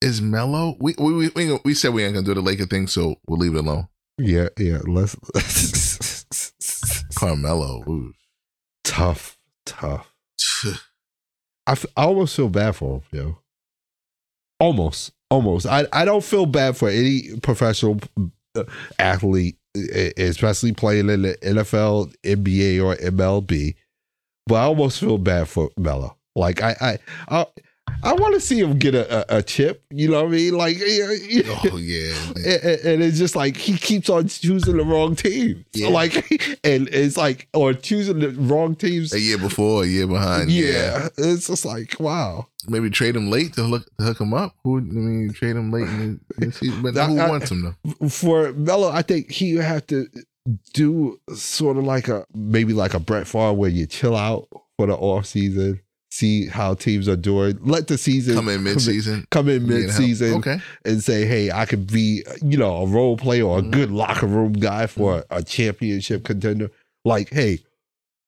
Speaker 3: is Melo? We we we, we, said we ain't gonna do the Laker thing, so we'll leave it alone.
Speaker 2: Yeah, yeah. Let's
Speaker 3: Carmelo, ooh.
Speaker 2: tough, tough. I, f- I almost feel bad for him, yo. Almost, almost. I, I don't feel bad for any professional uh, athlete, especially playing in the NFL, NBA, or MLB. But I almost feel bad for Melo. Like I I I, I want to see him get a, a, a chip. You know what I mean? Like, yeah, yeah.
Speaker 3: oh yeah,
Speaker 2: and, and- it's just like he keeps on choosing the wrong team.
Speaker 3: Yeah.
Speaker 2: Like, and it's like or choosing the wrong teams.
Speaker 3: a year before, a year behind.
Speaker 2: yeah, it's just like wow.
Speaker 3: maybe trade him late to look to hook him up. Who I mean, trade him late in the, in the season, but who
Speaker 2: I-
Speaker 3: wants him though?
Speaker 2: For Melo, I think he have to do sort of like a maybe like a Brett Favre where you chill out for the off season, see how teams are doing, let the season
Speaker 3: Come in mid season.
Speaker 2: Come in mid season
Speaker 3: Okay.
Speaker 2: and say, "Hey, I could be, you know, a role player or a
Speaker 3: Mhm.
Speaker 2: good locker room guy for a championship contender." Like, hey,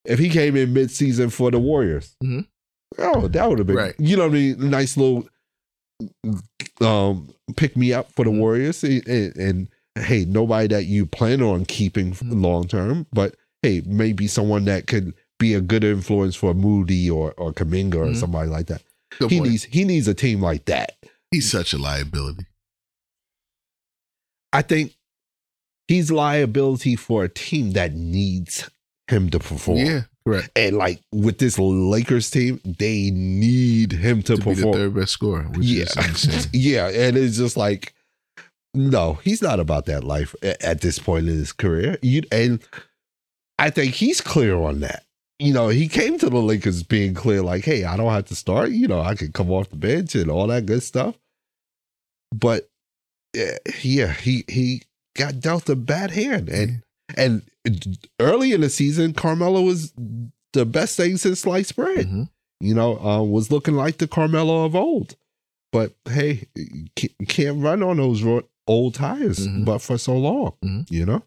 Speaker 2: if he came in mid season for the Warriors,
Speaker 3: Mhm.
Speaker 2: oh, that would have been,
Speaker 3: Right.
Speaker 2: you know, what I mean, nice little um pick me up for the
Speaker 3: Mhm.
Speaker 2: Warriors, and, and, and, hey, nobody that you plan on keeping
Speaker 3: Mhm.
Speaker 2: long term, but hey, maybe someone that could be a good influence for Moody or or Kuminga or
Speaker 3: Mhm.
Speaker 2: somebody like that.
Speaker 3: Good
Speaker 2: he
Speaker 3: point.
Speaker 2: needs he needs a team like that.
Speaker 3: He's such a liability.
Speaker 2: I think he's liability for a team that needs him to perform.
Speaker 3: Yeah, correct.
Speaker 2: And like with this Lakers team, they need him to,
Speaker 3: To, be the
Speaker 2: perform.
Speaker 3: third best scorer, which
Speaker 2: yeah.
Speaker 3: is
Speaker 2: yeah. And it's just like, no, he's not about that life at this point in his career. You, and I think he's clear on that. You know, he came to the Lakers being clear, like, hey, I don't have to start. You know, I can come off the bench and all that good stuff. But yeah, he he got dealt a bad hand, and and early in the season, Carmelo was the best thing since sliced bread
Speaker 3: Mhm.
Speaker 2: you know, uh, was looking like the Carmelo of old. But hey, you ca- you can't run on those old tires,
Speaker 3: Mhm.
Speaker 2: but for so long,
Speaker 3: Mhm.
Speaker 2: you know.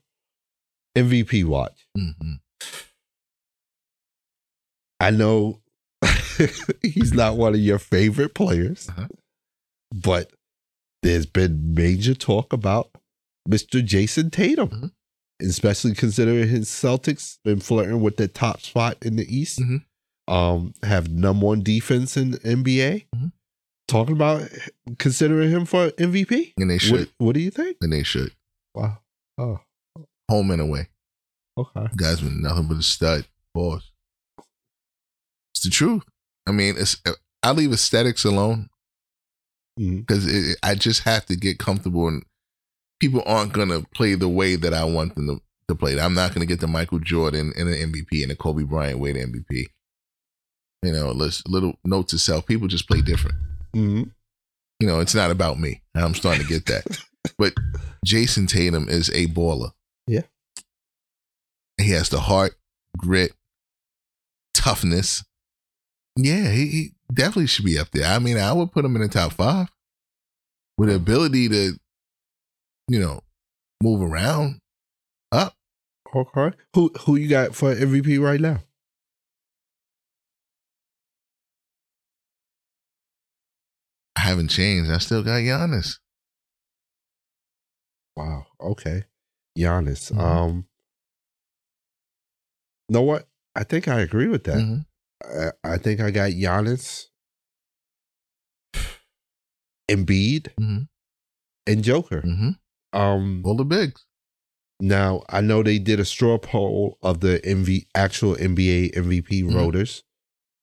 Speaker 2: MVP watch.
Speaker 3: Mhm.
Speaker 2: I know he's not one of your favorite players,
Speaker 3: Uh-huh.
Speaker 2: but there's been major talk about Mr. Jayson Tatum,
Speaker 3: Mhm.
Speaker 2: especially considering his Celtics been flirting with the top spot in the East.
Speaker 3: Mhm.
Speaker 2: Um, have number one defense in the NBA.
Speaker 3: Mhm.
Speaker 2: Talking about considering him for MVP.
Speaker 3: And they should.
Speaker 2: What, what do you think?
Speaker 3: And they should.
Speaker 2: Wow. Oh,
Speaker 3: Home and away.
Speaker 2: okay.
Speaker 3: Guy's been nothing but a stud. Boss. The truth. I mean, it's I leave aesthetics alone because I just have to get comfortable and people aren't gonna play the way that I want them to, to play. I'm not gonna get the Michael Jordan and an MVP and the Kobe Bryant way to MVP. You know, let's little note to self: people just play different.
Speaker 2: Mhm.
Speaker 3: You know, it's not about me. I'm starting to get that. but Jayson Tatum is a baller.
Speaker 2: Yeah.
Speaker 3: He has the heart, grit, toughness. Yeah, he, he definitely should be up there. I mean, I would put him in the top five with the ability to, you know, move around up.
Speaker 2: Okay. Who who you got for MVP right now?
Speaker 3: I haven't changed. I still got Giannis.
Speaker 2: Wow. Okay. Giannis.
Speaker 3: Mhm.
Speaker 2: Um. Know what? I think I agree with that.
Speaker 3: Mhm.
Speaker 2: I, I think I got Giannis, Embiid,
Speaker 3: Mhm.
Speaker 2: and Joker.
Speaker 3: Mhm.
Speaker 2: Um.
Speaker 3: All the bigs.
Speaker 2: Now I know they did a straw poll of the MV actual NBA MVP
Speaker 3: Mhm.
Speaker 2: voters,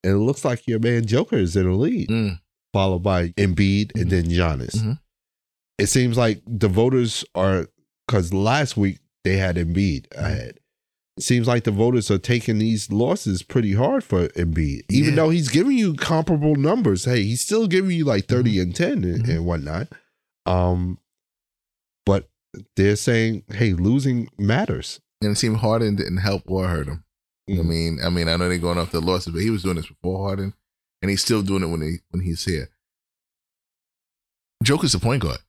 Speaker 2: and it looks like your man Joker is in the lead,
Speaker 3: Mm.
Speaker 2: followed by Embiid and then Giannis.
Speaker 3: Mhm.
Speaker 2: It seems like the voters are because last week they had Embiid
Speaker 3: Mm-hmm.
Speaker 2: ahead. Seems like the voters are taking these losses pretty hard for Embiid, even
Speaker 3: Yeah.
Speaker 2: though he's giving you comparable numbers. Hey, he's still giving you like 30
Speaker 3: Mm-hmm.
Speaker 2: and 10 and,
Speaker 3: Mhm.
Speaker 2: and whatnot. Um, but they're saying, hey, losing matters.
Speaker 3: And it seemed Harden didn't help or hurt him. I
Speaker 2: Mm.
Speaker 3: mean, I mean, I know they're going off the losses, but he was doing this before Harden, and he's still doing it when he when he's here. Joker's the point guard.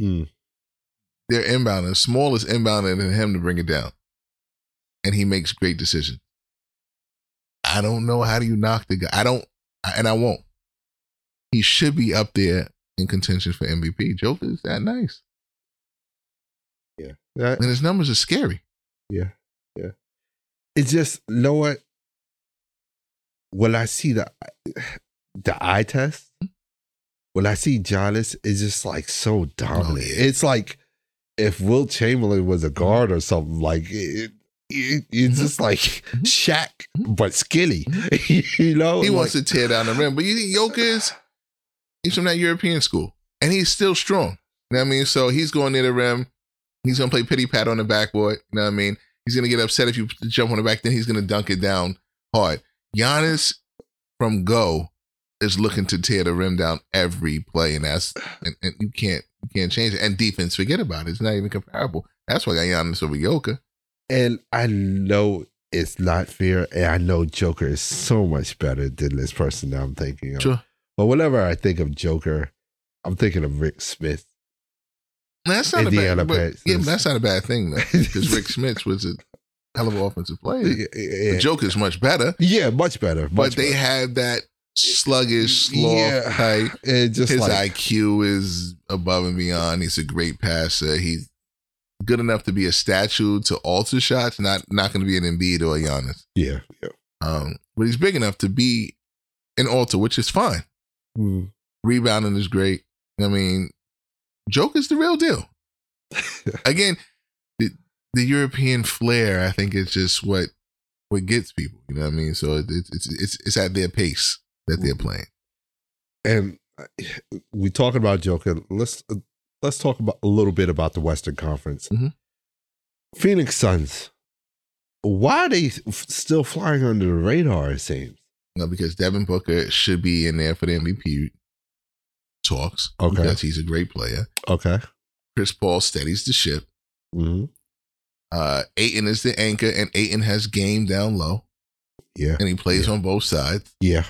Speaker 2: Mm.
Speaker 3: They're inbounding. Small is inbounding than him to bring it down, and he makes great decisions. I don't know how do you knock the guy. I don't, and I won't. He should be up there in contention for MVP. Joker is that nice, Yeah,
Speaker 2: That-
Speaker 3: and his numbers are scary.
Speaker 2: Yeah, yeah. It's just you know what. When I see the the eye test, when I see Giannis, it's just like so oh, dominant.
Speaker 3: yeah.
Speaker 2: It's like if Wilt Chamberlain was a guard or something. Like it, it it's just like mm-hmm. Shaq, mm-hmm. but skinny. you know,
Speaker 3: He
Speaker 2: Like,
Speaker 3: wants to tear down the rim, but you think Joker is? He's from that European school, and he's still strong. You know what I mean? So he's going near the rim. He's gonna play pity pat on the backboard. You know what I mean? He's gonna get upset if you jump on the back. Then he's gonna dunk it down hard. Giannis from go is looking to tear the rim down every play, and that's and, and you can't you can't change it. And defense, forget about it. It's not even comparable. That's why I got Giannis over Joker.
Speaker 2: And I know it's not fair, and I know Joker is so much better than this person that I'm thinking of.
Speaker 3: Sure.
Speaker 2: But whenever I think of Joker, I'm thinking of Rik Smits.
Speaker 3: That's not
Speaker 2: Indiana
Speaker 3: a bad, but, yeah, but that's not a bad thing though, because Rik Smits was a hell of an offensive player.
Speaker 2: Yeah,
Speaker 3: The
Speaker 2: yeah,
Speaker 3: Joker's much better,
Speaker 2: yeah, much better. Much
Speaker 3: but they
Speaker 2: better.
Speaker 3: have that sluggish, sloth
Speaker 2: Yeah.
Speaker 3: type.
Speaker 2: It just
Speaker 3: His
Speaker 2: like
Speaker 3: IQ is above and beyond. He's a great passer. He's good enough to be a statue to alter shots. Not not going to be an Embiid or a Giannis.
Speaker 2: yeah, yeah.
Speaker 3: Um, but he's big enough to be an alter, which is fine.
Speaker 2: Mm.
Speaker 3: Rebounding is great. I mean, Joker's the real deal. Again, the, the European flair, I think, is just what what gets people. You know what I mean? So it's it's it's, it's at their pace that they're playing.
Speaker 2: And uh, we talking about Joker. Let's uh, let's talk about a little bit about the Western Conference.
Speaker 3: Mhm.
Speaker 2: Phoenix Suns. Why are they f- still flying under the radar? It seems.
Speaker 3: You know, because Devin Booker should be in there for the MVP talks.
Speaker 2: Okay.
Speaker 3: Because he's a great player.
Speaker 2: Okay.
Speaker 3: Chris Paul steadies the ship.
Speaker 2: hmm
Speaker 3: Uh Ayton is the anchor, and Ayton has game down low,
Speaker 2: Yeah.
Speaker 3: and he plays on both sides.
Speaker 2: Yeah.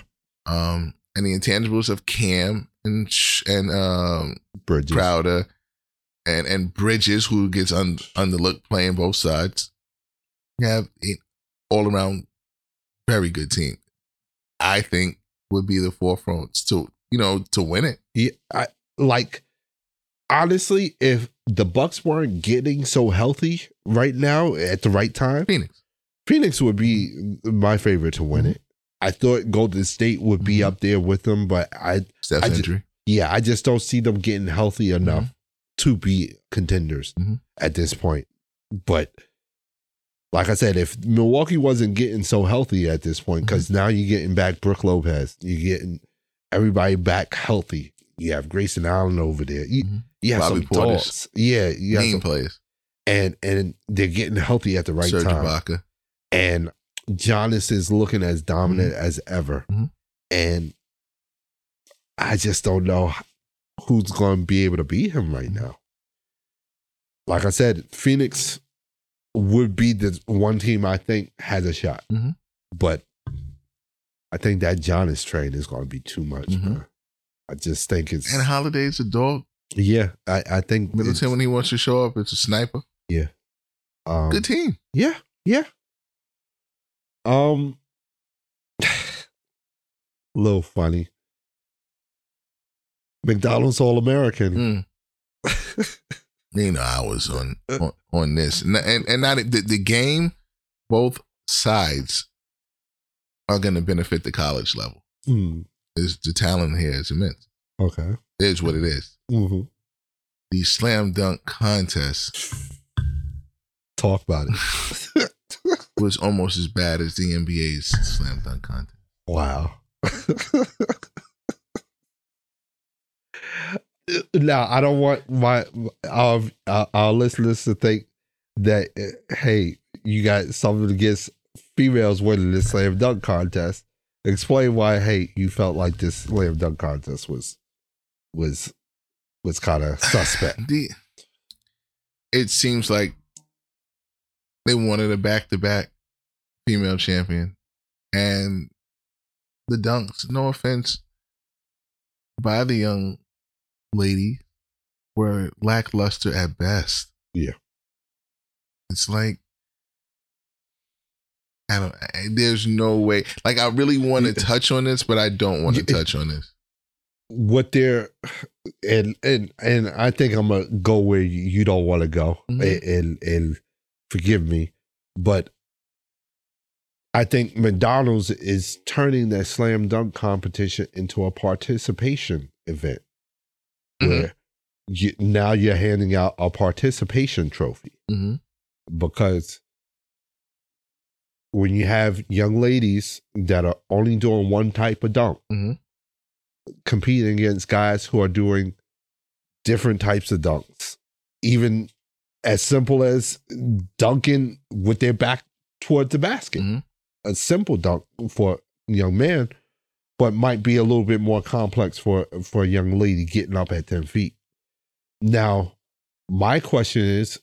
Speaker 3: Um, and the intangibles of Cam and and um
Speaker 2: Bridges.
Speaker 3: Crowder and and Bridges, who gets un, underlooked playing both sides. You have an all around very good team. I think would be the forefronts to you know to win it.
Speaker 2: Yeah, I like honestly, if the Bucks weren't getting so healthy right now at the right time,
Speaker 3: Phoenix.
Speaker 2: Phoenix would be my favorite to win it. I thought Golden State would be
Speaker 3: Mhm.
Speaker 2: up there with them, but I
Speaker 3: Steph's
Speaker 2: I ju-
Speaker 3: injury.
Speaker 2: yeah, I just don't see them getting healthy enough to be contenders
Speaker 3: Mhm.
Speaker 2: at this point. But like I said, if Milwaukee wasn't getting so healthy at this point, because now you're getting back Brook Lopez, you're getting everybody back healthy. You have Grayson Allen over there. You,
Speaker 3: Mhm.
Speaker 2: you have
Speaker 3: Bobby
Speaker 2: some
Speaker 3: Portis.
Speaker 2: dogs. Yeah, you have
Speaker 3: Main
Speaker 2: some,
Speaker 3: players.
Speaker 2: and and they're getting healthy at the right time.
Speaker 3: Serge
Speaker 2: time
Speaker 3: Ibaka.
Speaker 2: and Giannis is looking as dominant as ever.
Speaker 3: Mhm.
Speaker 2: And I just don't know who's going to be able to beat him right now. Like I said, Phoenix would be the one team I think has a shot.
Speaker 3: Mhm.
Speaker 2: But I think that Giannis train is going to be too much.
Speaker 3: Mhm.
Speaker 2: man. I just think it's
Speaker 3: And Holiday's a dog.
Speaker 2: yeah. I, I think
Speaker 3: Middleton, when he wants to show up, it's a sniper. Yeah.
Speaker 2: Um,
Speaker 3: Good team.
Speaker 2: Yeah, yeah. Um, little funny. McDonald's All American.
Speaker 3: Mm. you know, I was on on, on this, and and, and not the, the game. Both sides are going to benefit the college level.
Speaker 2: Hmm.
Speaker 3: Is the talent here is immense.
Speaker 2: Okay.
Speaker 3: It is what it is.
Speaker 2: hmm
Speaker 3: The slam dunk contest
Speaker 2: Talk about it.
Speaker 3: was almost as bad as the NBA's slam dunk contest.
Speaker 2: wow. now I don't want my our our, our listeners to think that hey, you got something against females winning this slam dunk contest. Explain why hey you felt like this slam dunk contest was was was kind of suspect.
Speaker 3: The it seems like they wanted a back to back female champion. And the dunks, no offense by the young lady, were lackluster at best.
Speaker 2: Yeah.
Speaker 3: It's like I don't I- there's no way. Like I really want to touch on this, but I don't want to touch on this.
Speaker 2: what they're and and and I think I'm gonna go where you don't want to go,
Speaker 3: Mhm.
Speaker 2: and, and and forgive me, but I think McDonald's is turning that slam dunk competition into a participation event,
Speaker 3: Mhm.
Speaker 2: where you, now you're handing out a participation trophy
Speaker 3: Mm-hmm.
Speaker 2: because when you have young ladies that are only doing one type of dunk,
Speaker 3: Mhm.
Speaker 2: competing against guys who are doing different types of dunks, even as simple as dunking with their back towards the basket.
Speaker 3: Mhm.
Speaker 2: A simple dunk for a young man, but might be a little bit more complex for for a young lady getting up at 10 feet. Now, my question is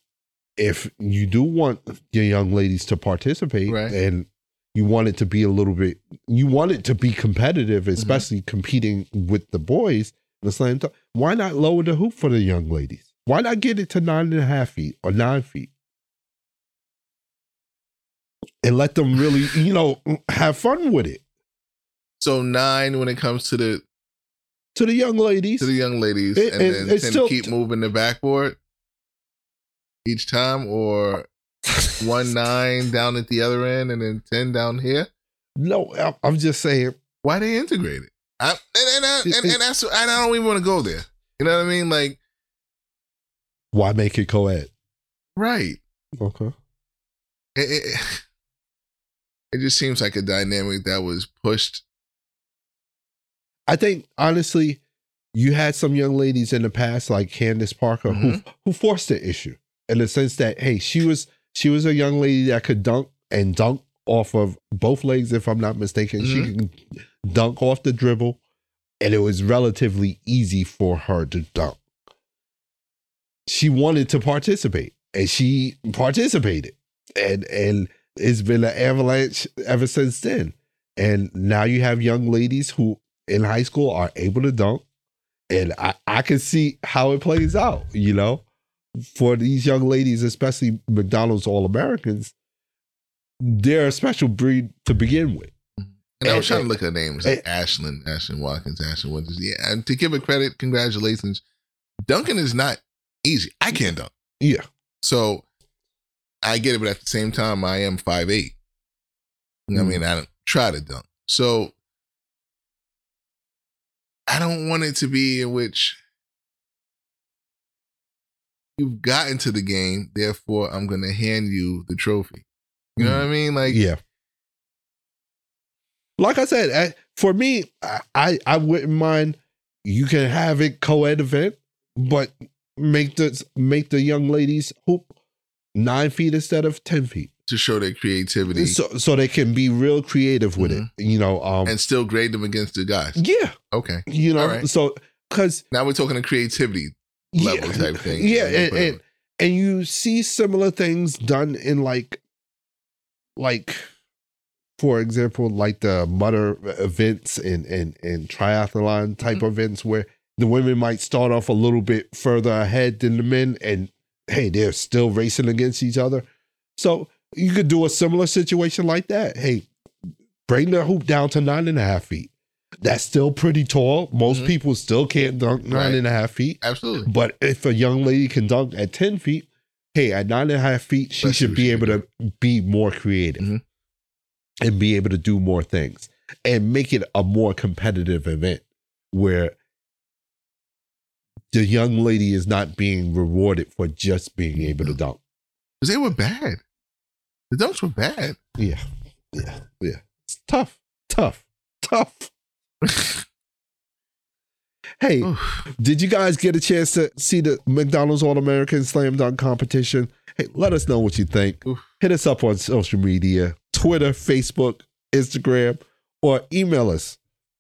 Speaker 2: if you do want your young ladies to participate
Speaker 3: Right.
Speaker 2: and you want it to be a little bit you want it to be competitive
Speaker 3: Mm-hmm.
Speaker 2: especially competing with the boys at the same time why not lower the hoop for the young ladies why not get it to nine and a half feet or nine feet and let them really you know have fun with it
Speaker 3: So nine when it comes to the
Speaker 2: to the young ladies
Speaker 3: to the young ladies,
Speaker 2: It-
Speaker 3: and
Speaker 2: it-
Speaker 3: then
Speaker 2: it's still-
Speaker 3: keep moving the backboard each time, or one nine down at the other end, and then ten down here.
Speaker 2: no I'm- just saying
Speaker 3: Why they integrate it? I, and, and, I, and, and that's and I don't even want to go there. You know what I mean? Like
Speaker 2: why make it co-ed
Speaker 3: right.
Speaker 2: okay
Speaker 3: It, it, it just seems like a dynamic that was pushed.
Speaker 2: I think honestly, you had some young ladies in the past, like Candace Parker, who mm-hmm. who forced the issue in the sense that hey, she was she was a young lady that could dunk and dunk off of both legs, if I'm not mistaken. She mm-hmm. could dunk off the dribble, and it was relatively easy for her to dunk. She wanted to participate, and she participated, and and it's been an avalanche ever since then. And now you have young ladies who in high school are able to dunk. And I, I can see how it plays out, you know, for these young ladies, especially McDonald's All Americans, they're a special breed to begin with. Mm-hmm.
Speaker 3: And I was
Speaker 2: And-
Speaker 3: trying to look at names like
Speaker 2: and-
Speaker 3: Ashlyn, Ashlyn Watkins, Ashlyn Winters. Yeah, and to give it credit, congratulations. Duncan is not easy. I can't dunk.
Speaker 2: Yeah.
Speaker 3: So I get it, but at the same time, I am 5'8. I
Speaker 2: Mm.
Speaker 3: mean, I don't try to dunk. So I don't want it to be in which you've gotten to the game, therefore I'm gonna hand you the trophy. You know what I mean? Like
Speaker 2: yeah. Like I said, I, for me, I- I, I wouldn't mind. You can have it co-ed event, but make the make the young ladies hoop nine feet instead of ten feet.
Speaker 3: to show their creativity
Speaker 2: so so they can be real creative with it you know um
Speaker 3: and still grade them against the guys.
Speaker 2: yeah
Speaker 3: Okay.
Speaker 2: you know
Speaker 3: right.
Speaker 2: so because
Speaker 3: Now we're talking a creativity level
Speaker 2: yeah,
Speaker 3: type thing.
Speaker 2: yeah and, and and you see similar things done in like like for example like the mutter events and and and triathlon type
Speaker 3: Mm-hmm.
Speaker 2: events where the women might start off a little bit further ahead than the men and hey they're still racing against each other so you could do a similar situation like that hey bring the hoop down to nine and a half feet that's still pretty tall most
Speaker 3: Mhm.
Speaker 2: people still can't dunk nine
Speaker 3: Right.
Speaker 2: and a half feet
Speaker 3: Absolutely.
Speaker 2: but if a young lady can dunk at 10 feet, hey, at nine and a half feet, she
Speaker 3: see
Speaker 2: should be
Speaker 3: she
Speaker 2: able to be more creative
Speaker 3: Mhm.
Speaker 2: and be able to do more things and make it a more competitive event where the young lady is not being rewarded for just being able to mm-hmm. dunk.
Speaker 3: Because they were bad. The dunks were bad.
Speaker 2: Yeah. Yeah. Yeah. It's tough. Tough. Tough. hey,
Speaker 3: Oof.
Speaker 2: Did you guys get a chance to see the McDonald's All American Slam Dunk competition? Hey, let us know what you think.
Speaker 3: Oof.
Speaker 2: Hit us up on social media Twitter, Facebook, Instagram, or email us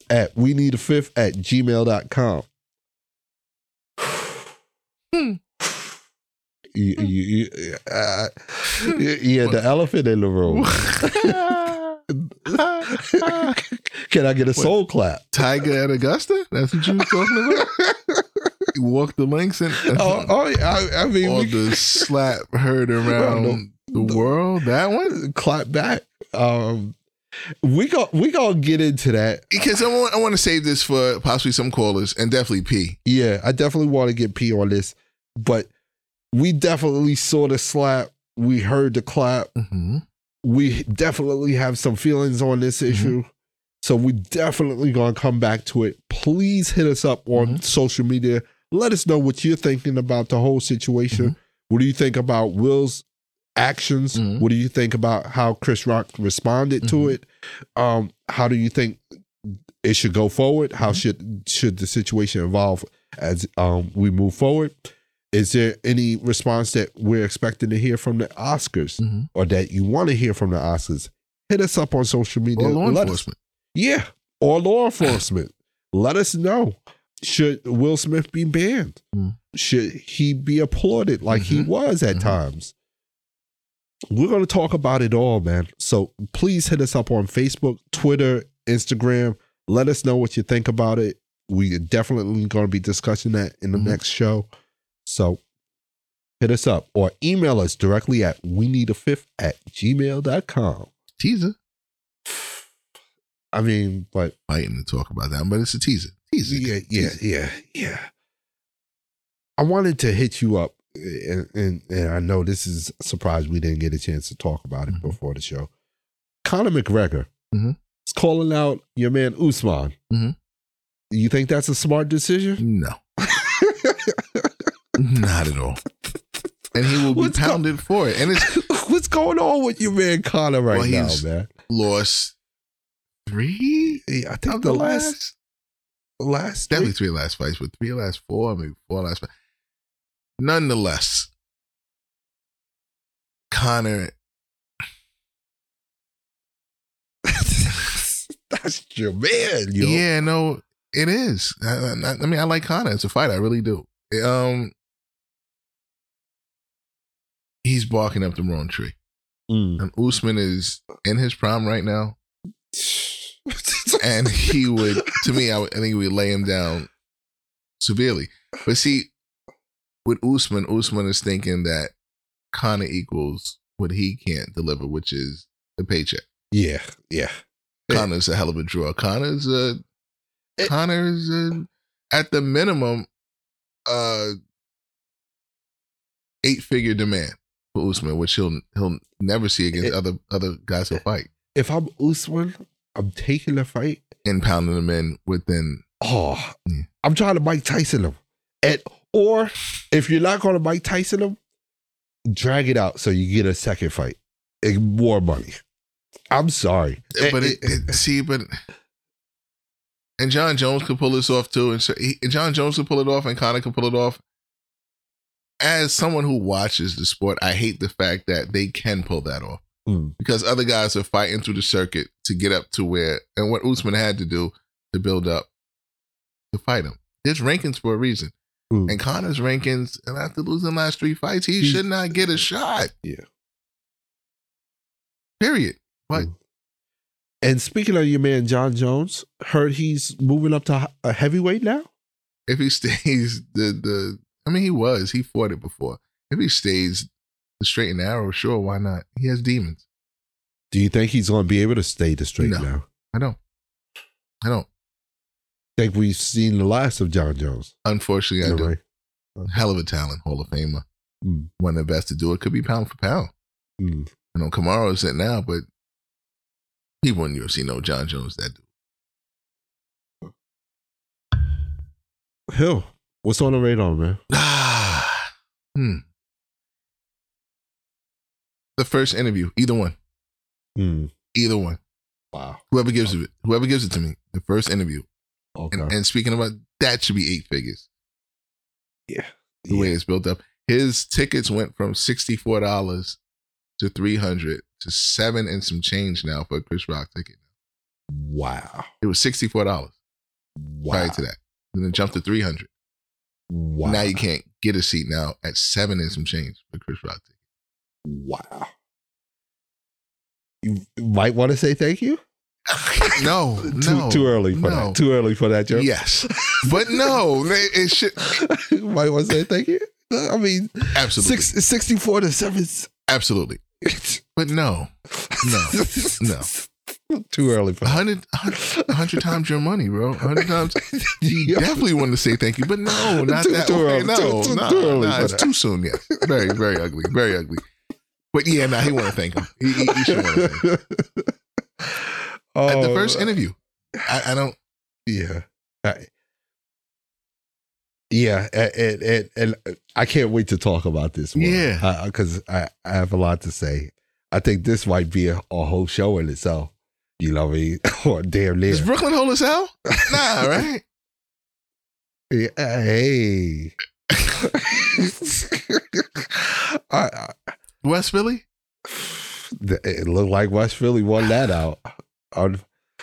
Speaker 2: at we need a fifth at gmail.com. You, you, you, uh, yeah, the elephant in the room. Can I get a soul clap?
Speaker 3: Tiger at Augusta? That's what you was talking about? You walked the links and
Speaker 2: Oh, oh yeah, I, I mean,
Speaker 3: or
Speaker 2: we
Speaker 3: the slap heard around
Speaker 2: No,
Speaker 3: the world. That one?
Speaker 2: clap back. Um, we go, we gonna get into that.
Speaker 3: Because I want I want to save this for possibly some callers and definitely P.
Speaker 2: Yeah, I definitely want to get P on this, but we definitely saw the slap. We heard the clap.
Speaker 3: Mm-hmm.
Speaker 2: We definitely have some feelings on this issue. So we definitely gonna come back to it. Please hit us up on
Speaker 3: Mhm.
Speaker 2: social media. Let us know what you're thinking about the whole situation. What do you think about Will's actions?
Speaker 3: Mhm.
Speaker 2: What do you think about how Chris Rock responded to it? Um, how do you think it should go forward? How should should the situation evolve as um, we move forward? Is there any response that we're expecting to hear from the Oscars
Speaker 3: Mm-hmm.
Speaker 2: or that you want to hear from the Oscars? Hit us up on social media.
Speaker 3: Or law
Speaker 2: Let us-
Speaker 3: enforcement.
Speaker 2: yeah, or law enforcement. Let us know. Should Will Smith be banned?
Speaker 3: Mm.
Speaker 2: Should he be applauded like he
Speaker 3: Mhm.
Speaker 2: was at
Speaker 3: Mhm.
Speaker 2: times? We're going to talk about it all, man. So please hit us up on Facebook, Twitter, Instagram. Let us know what you think about it. We are definitely going to be discussing that in the
Speaker 3: Mhm.
Speaker 2: next show. So hit us up or email us directly at we need a fifth at gmail.com.
Speaker 3: Teaser.
Speaker 2: I mean, but
Speaker 3: Fighting to talk about that, but it's a teaser. Teaser.
Speaker 2: Yeah, yeah,
Speaker 3: Teaser.
Speaker 2: yeah, yeah. I wanted to hit you up, and, and, and I know this is a surprise we didn't get a chance to talk about it
Speaker 3: Mhm.
Speaker 2: before the show. Conor McGregor
Speaker 3: Mhm.
Speaker 2: is calling out your man Usman.
Speaker 3: Mhm.
Speaker 2: You think that's a smart decision?
Speaker 3: No. Not at all. And he will be
Speaker 2: What's go-
Speaker 3: pounded for it. And it's
Speaker 2: What's going on with your man Conor right
Speaker 3: Well,
Speaker 2: now, man?
Speaker 3: lost three
Speaker 2: Yeah, I think
Speaker 3: the
Speaker 2: the
Speaker 3: last,
Speaker 2: last, last,
Speaker 3: definitely three last fights, but three last four, maybe four last fights. Nonetheless, Conor,
Speaker 2: that's your man, yo.
Speaker 3: yeah, no, it is. I, I, I mean, I like Conor as a fighter, I really do. Um, he's barking up the wrong tree,
Speaker 2: Mm.
Speaker 3: and Usman is in his prime right now. and he would to me I, would, I think he would lay him down severely but see with Usman Usman is thinking that Conor equals what he can't deliver which is the paycheck
Speaker 2: yeah, yeah. Yeah.
Speaker 3: Conor's a hell of a draw Conor's a
Speaker 2: It-
Speaker 3: Conor's a, at the minimum uh eight figure demand for Usman which he'll he'll never see against
Speaker 2: It-
Speaker 3: other other guys who fight
Speaker 2: If I'm Usman, I'm taking the fight.
Speaker 3: and pounding them in within
Speaker 2: Oh,
Speaker 3: Yeah.
Speaker 2: I'm trying to Mike Tyson him. And or if you're not going to Mike Tyson him, drag it out so you get a second fight and more money. I'm sorry,
Speaker 3: but
Speaker 2: Eh,
Speaker 3: it, it, see, but and Jon Jones could pull this off too, and so he, and Jon Jones could pull it off, and Conor could pull it off. As someone who watches the sport, I hate the fact that they can pull that off
Speaker 2: Mm.
Speaker 3: because other guys are fighting through the circuit to get up to where and what Usman had to do to build up to fight him. There's rankings for a reason,
Speaker 2: Mm.
Speaker 3: and Conor's rankings, and after losing the last three fights, he should not get a shot.
Speaker 2: Yeah.
Speaker 3: Period. But
Speaker 2: Mm. And speaking of your man Jon Jones, heard he's moving up to a heavyweight now.
Speaker 3: if he stays the the I mean he was he fought it before. If he stays the straight and narrow, sure, why not? He has demons.
Speaker 2: Do you think he's going to be able to stay the straight
Speaker 3: No.
Speaker 2: now?
Speaker 3: I don't. I don't.
Speaker 2: Think we've seen the last of Jon Jones.
Speaker 3: Unfortunately, I do.
Speaker 2: ring?
Speaker 3: Hell of a talent, Hall of Famer.
Speaker 2: Mm.
Speaker 3: One of the best to do it. Could be pound for pound.
Speaker 2: Mm.
Speaker 3: You know, Kamaru's it now, but people in UFC know Jon Jones that dude.
Speaker 2: Hill, what's on the radar, man?
Speaker 3: Ah, hmm. The first interview, either one,
Speaker 2: Mm.
Speaker 3: either one.
Speaker 2: Wow.
Speaker 3: Whoever gives it, whoever gives it to me, the first interview.
Speaker 2: Okay.
Speaker 3: And, and speaking about that, should be eight figures.
Speaker 2: yeah.
Speaker 3: the way it's built up. His tickets went from sixty four dollars to three hundred to seven and some change now for a Chris Rock ticket.
Speaker 2: Wow.
Speaker 3: It was sixty four dollars
Speaker 2: Wow.
Speaker 3: prior to that. Then it jumped to three hundred.
Speaker 2: Wow.
Speaker 3: Now you can't get a seat now at seven and some change for Chris Rock.
Speaker 2: Wow. You might want to say thank you.
Speaker 3: no,
Speaker 2: too,
Speaker 3: no,
Speaker 2: too early for
Speaker 3: no.
Speaker 2: that. Too early for that joke.
Speaker 3: Yes, but no, it, it should
Speaker 2: might want to say thank you. I mean,
Speaker 3: absolutely,
Speaker 2: six, 64 to 7.
Speaker 3: absolutely. But no, no, no.
Speaker 2: Too early for
Speaker 3: A hundred, a hundred times your money, bro. A hundred times. You definitely want to say thank you, but no, not
Speaker 2: Too-
Speaker 3: that.
Speaker 2: too
Speaker 3: okay,
Speaker 2: early,
Speaker 3: no,
Speaker 2: too- too-
Speaker 3: no,
Speaker 2: too early
Speaker 3: no, it's
Speaker 2: that.
Speaker 3: too soon. Yes, very, very ugly, very ugly. But yeah, nah, he want to thank him. He, he, he should want to thank him. At the
Speaker 2: Oh,
Speaker 3: first interview, I, I don't.
Speaker 2: Yeah. I- yeah, and, and, and I can't wait to talk about this one.
Speaker 3: Yeah.
Speaker 2: Because I, I have a lot to say. I think this might be a, a whole show in itself. You know what I mean? or damn near.
Speaker 3: Does Brooklyn hold us out? Nah, right?
Speaker 2: Yeah, hey. I, I,
Speaker 3: West Philly.
Speaker 2: it looked like West Philly won that out.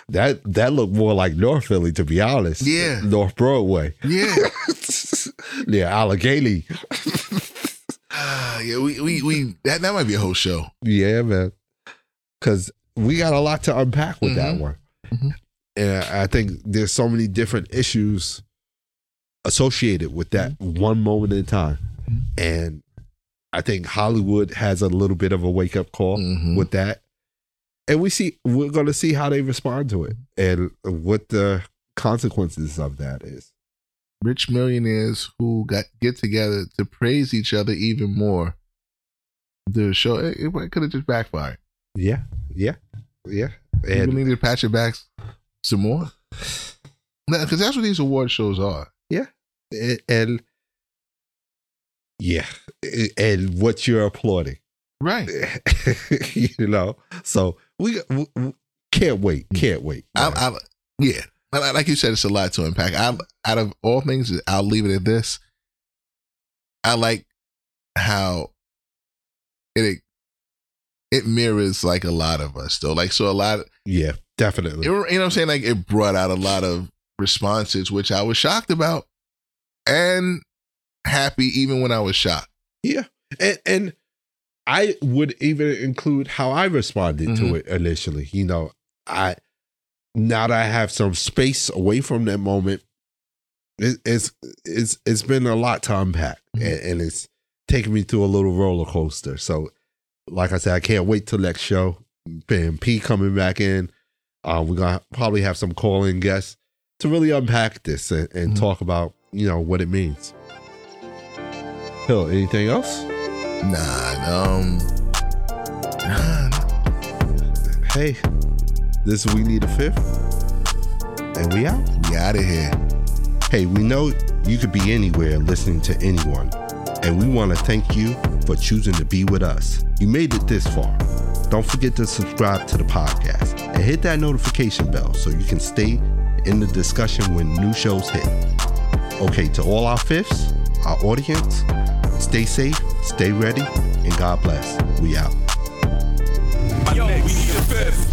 Speaker 2: That that looked more like North Philly, to be honest.
Speaker 3: Yeah.
Speaker 2: North Broadway.
Speaker 3: Yeah,
Speaker 2: yeah, Allegheny.
Speaker 3: Ah, yeah. We, we, we. That that might be a whole show.
Speaker 2: Yeah, man. Because we got a lot to unpack with that
Speaker 3: Mhm.
Speaker 2: one.
Speaker 3: Mhm.
Speaker 2: And I think there's so many different issues associated with that one moment in time.
Speaker 3: Mhm.
Speaker 2: And I think Hollywood has a little bit of a wake up call
Speaker 3: Mhm.
Speaker 2: with that. And we see we're gonna see how they respond to it and what the consequences of that is.
Speaker 3: Rich millionaires who got get together to praise each other even more. The show it, it could have just backfired.
Speaker 2: Yeah, yeah, yeah. And
Speaker 3: really need to patch it back some more. Because that's what these award shows are.
Speaker 2: Yeah, and yeah, and what you're applauding.
Speaker 3: Right.
Speaker 2: you know. So we, we, we can't wait, can't wait.
Speaker 3: I, I, yeah. Like you said, it's a lot to unpack. I, out of all things, I'll leave it at this. I like how it it mirrors like a lot of us though. Like so, a lot. Of,
Speaker 2: yeah, definitely.
Speaker 3: you know what I'm saying? Like it brought out a lot of responses, which I was shocked about, and happy even when I was shocked.
Speaker 2: Yeah, and and I would even include how I responded to
Speaker 3: Mhm.
Speaker 2: it initially. You know, I now that I have some space away from that moment, it, it's it's it's been a lot to unpack,
Speaker 3: Mhm.
Speaker 2: and, and it's taken me through a little roller coaster. So, like I said, I can't wait till next show. Ben P coming back in. Uh, we're gonna probably have some call in guests to really unpack this and, and
Speaker 3: Mhm.
Speaker 2: talk about you know what it means. Hill, anything else?
Speaker 3: Nah, um, nah,
Speaker 2: Hey, this We Need a Fifth, and we out.
Speaker 3: we out of here.
Speaker 2: Hey, we know you could be anywhere listening to anyone, and we want to thank you for choosing to be with us. You made it this far. Don't forget to subscribe to the podcast and hit that notification bell so you can stay in the discussion when new shows hit. Okay, to all our fifths, our audience, stay safe, stay ready, and God bless. We out.
Speaker 1: Yo, we need a fifth.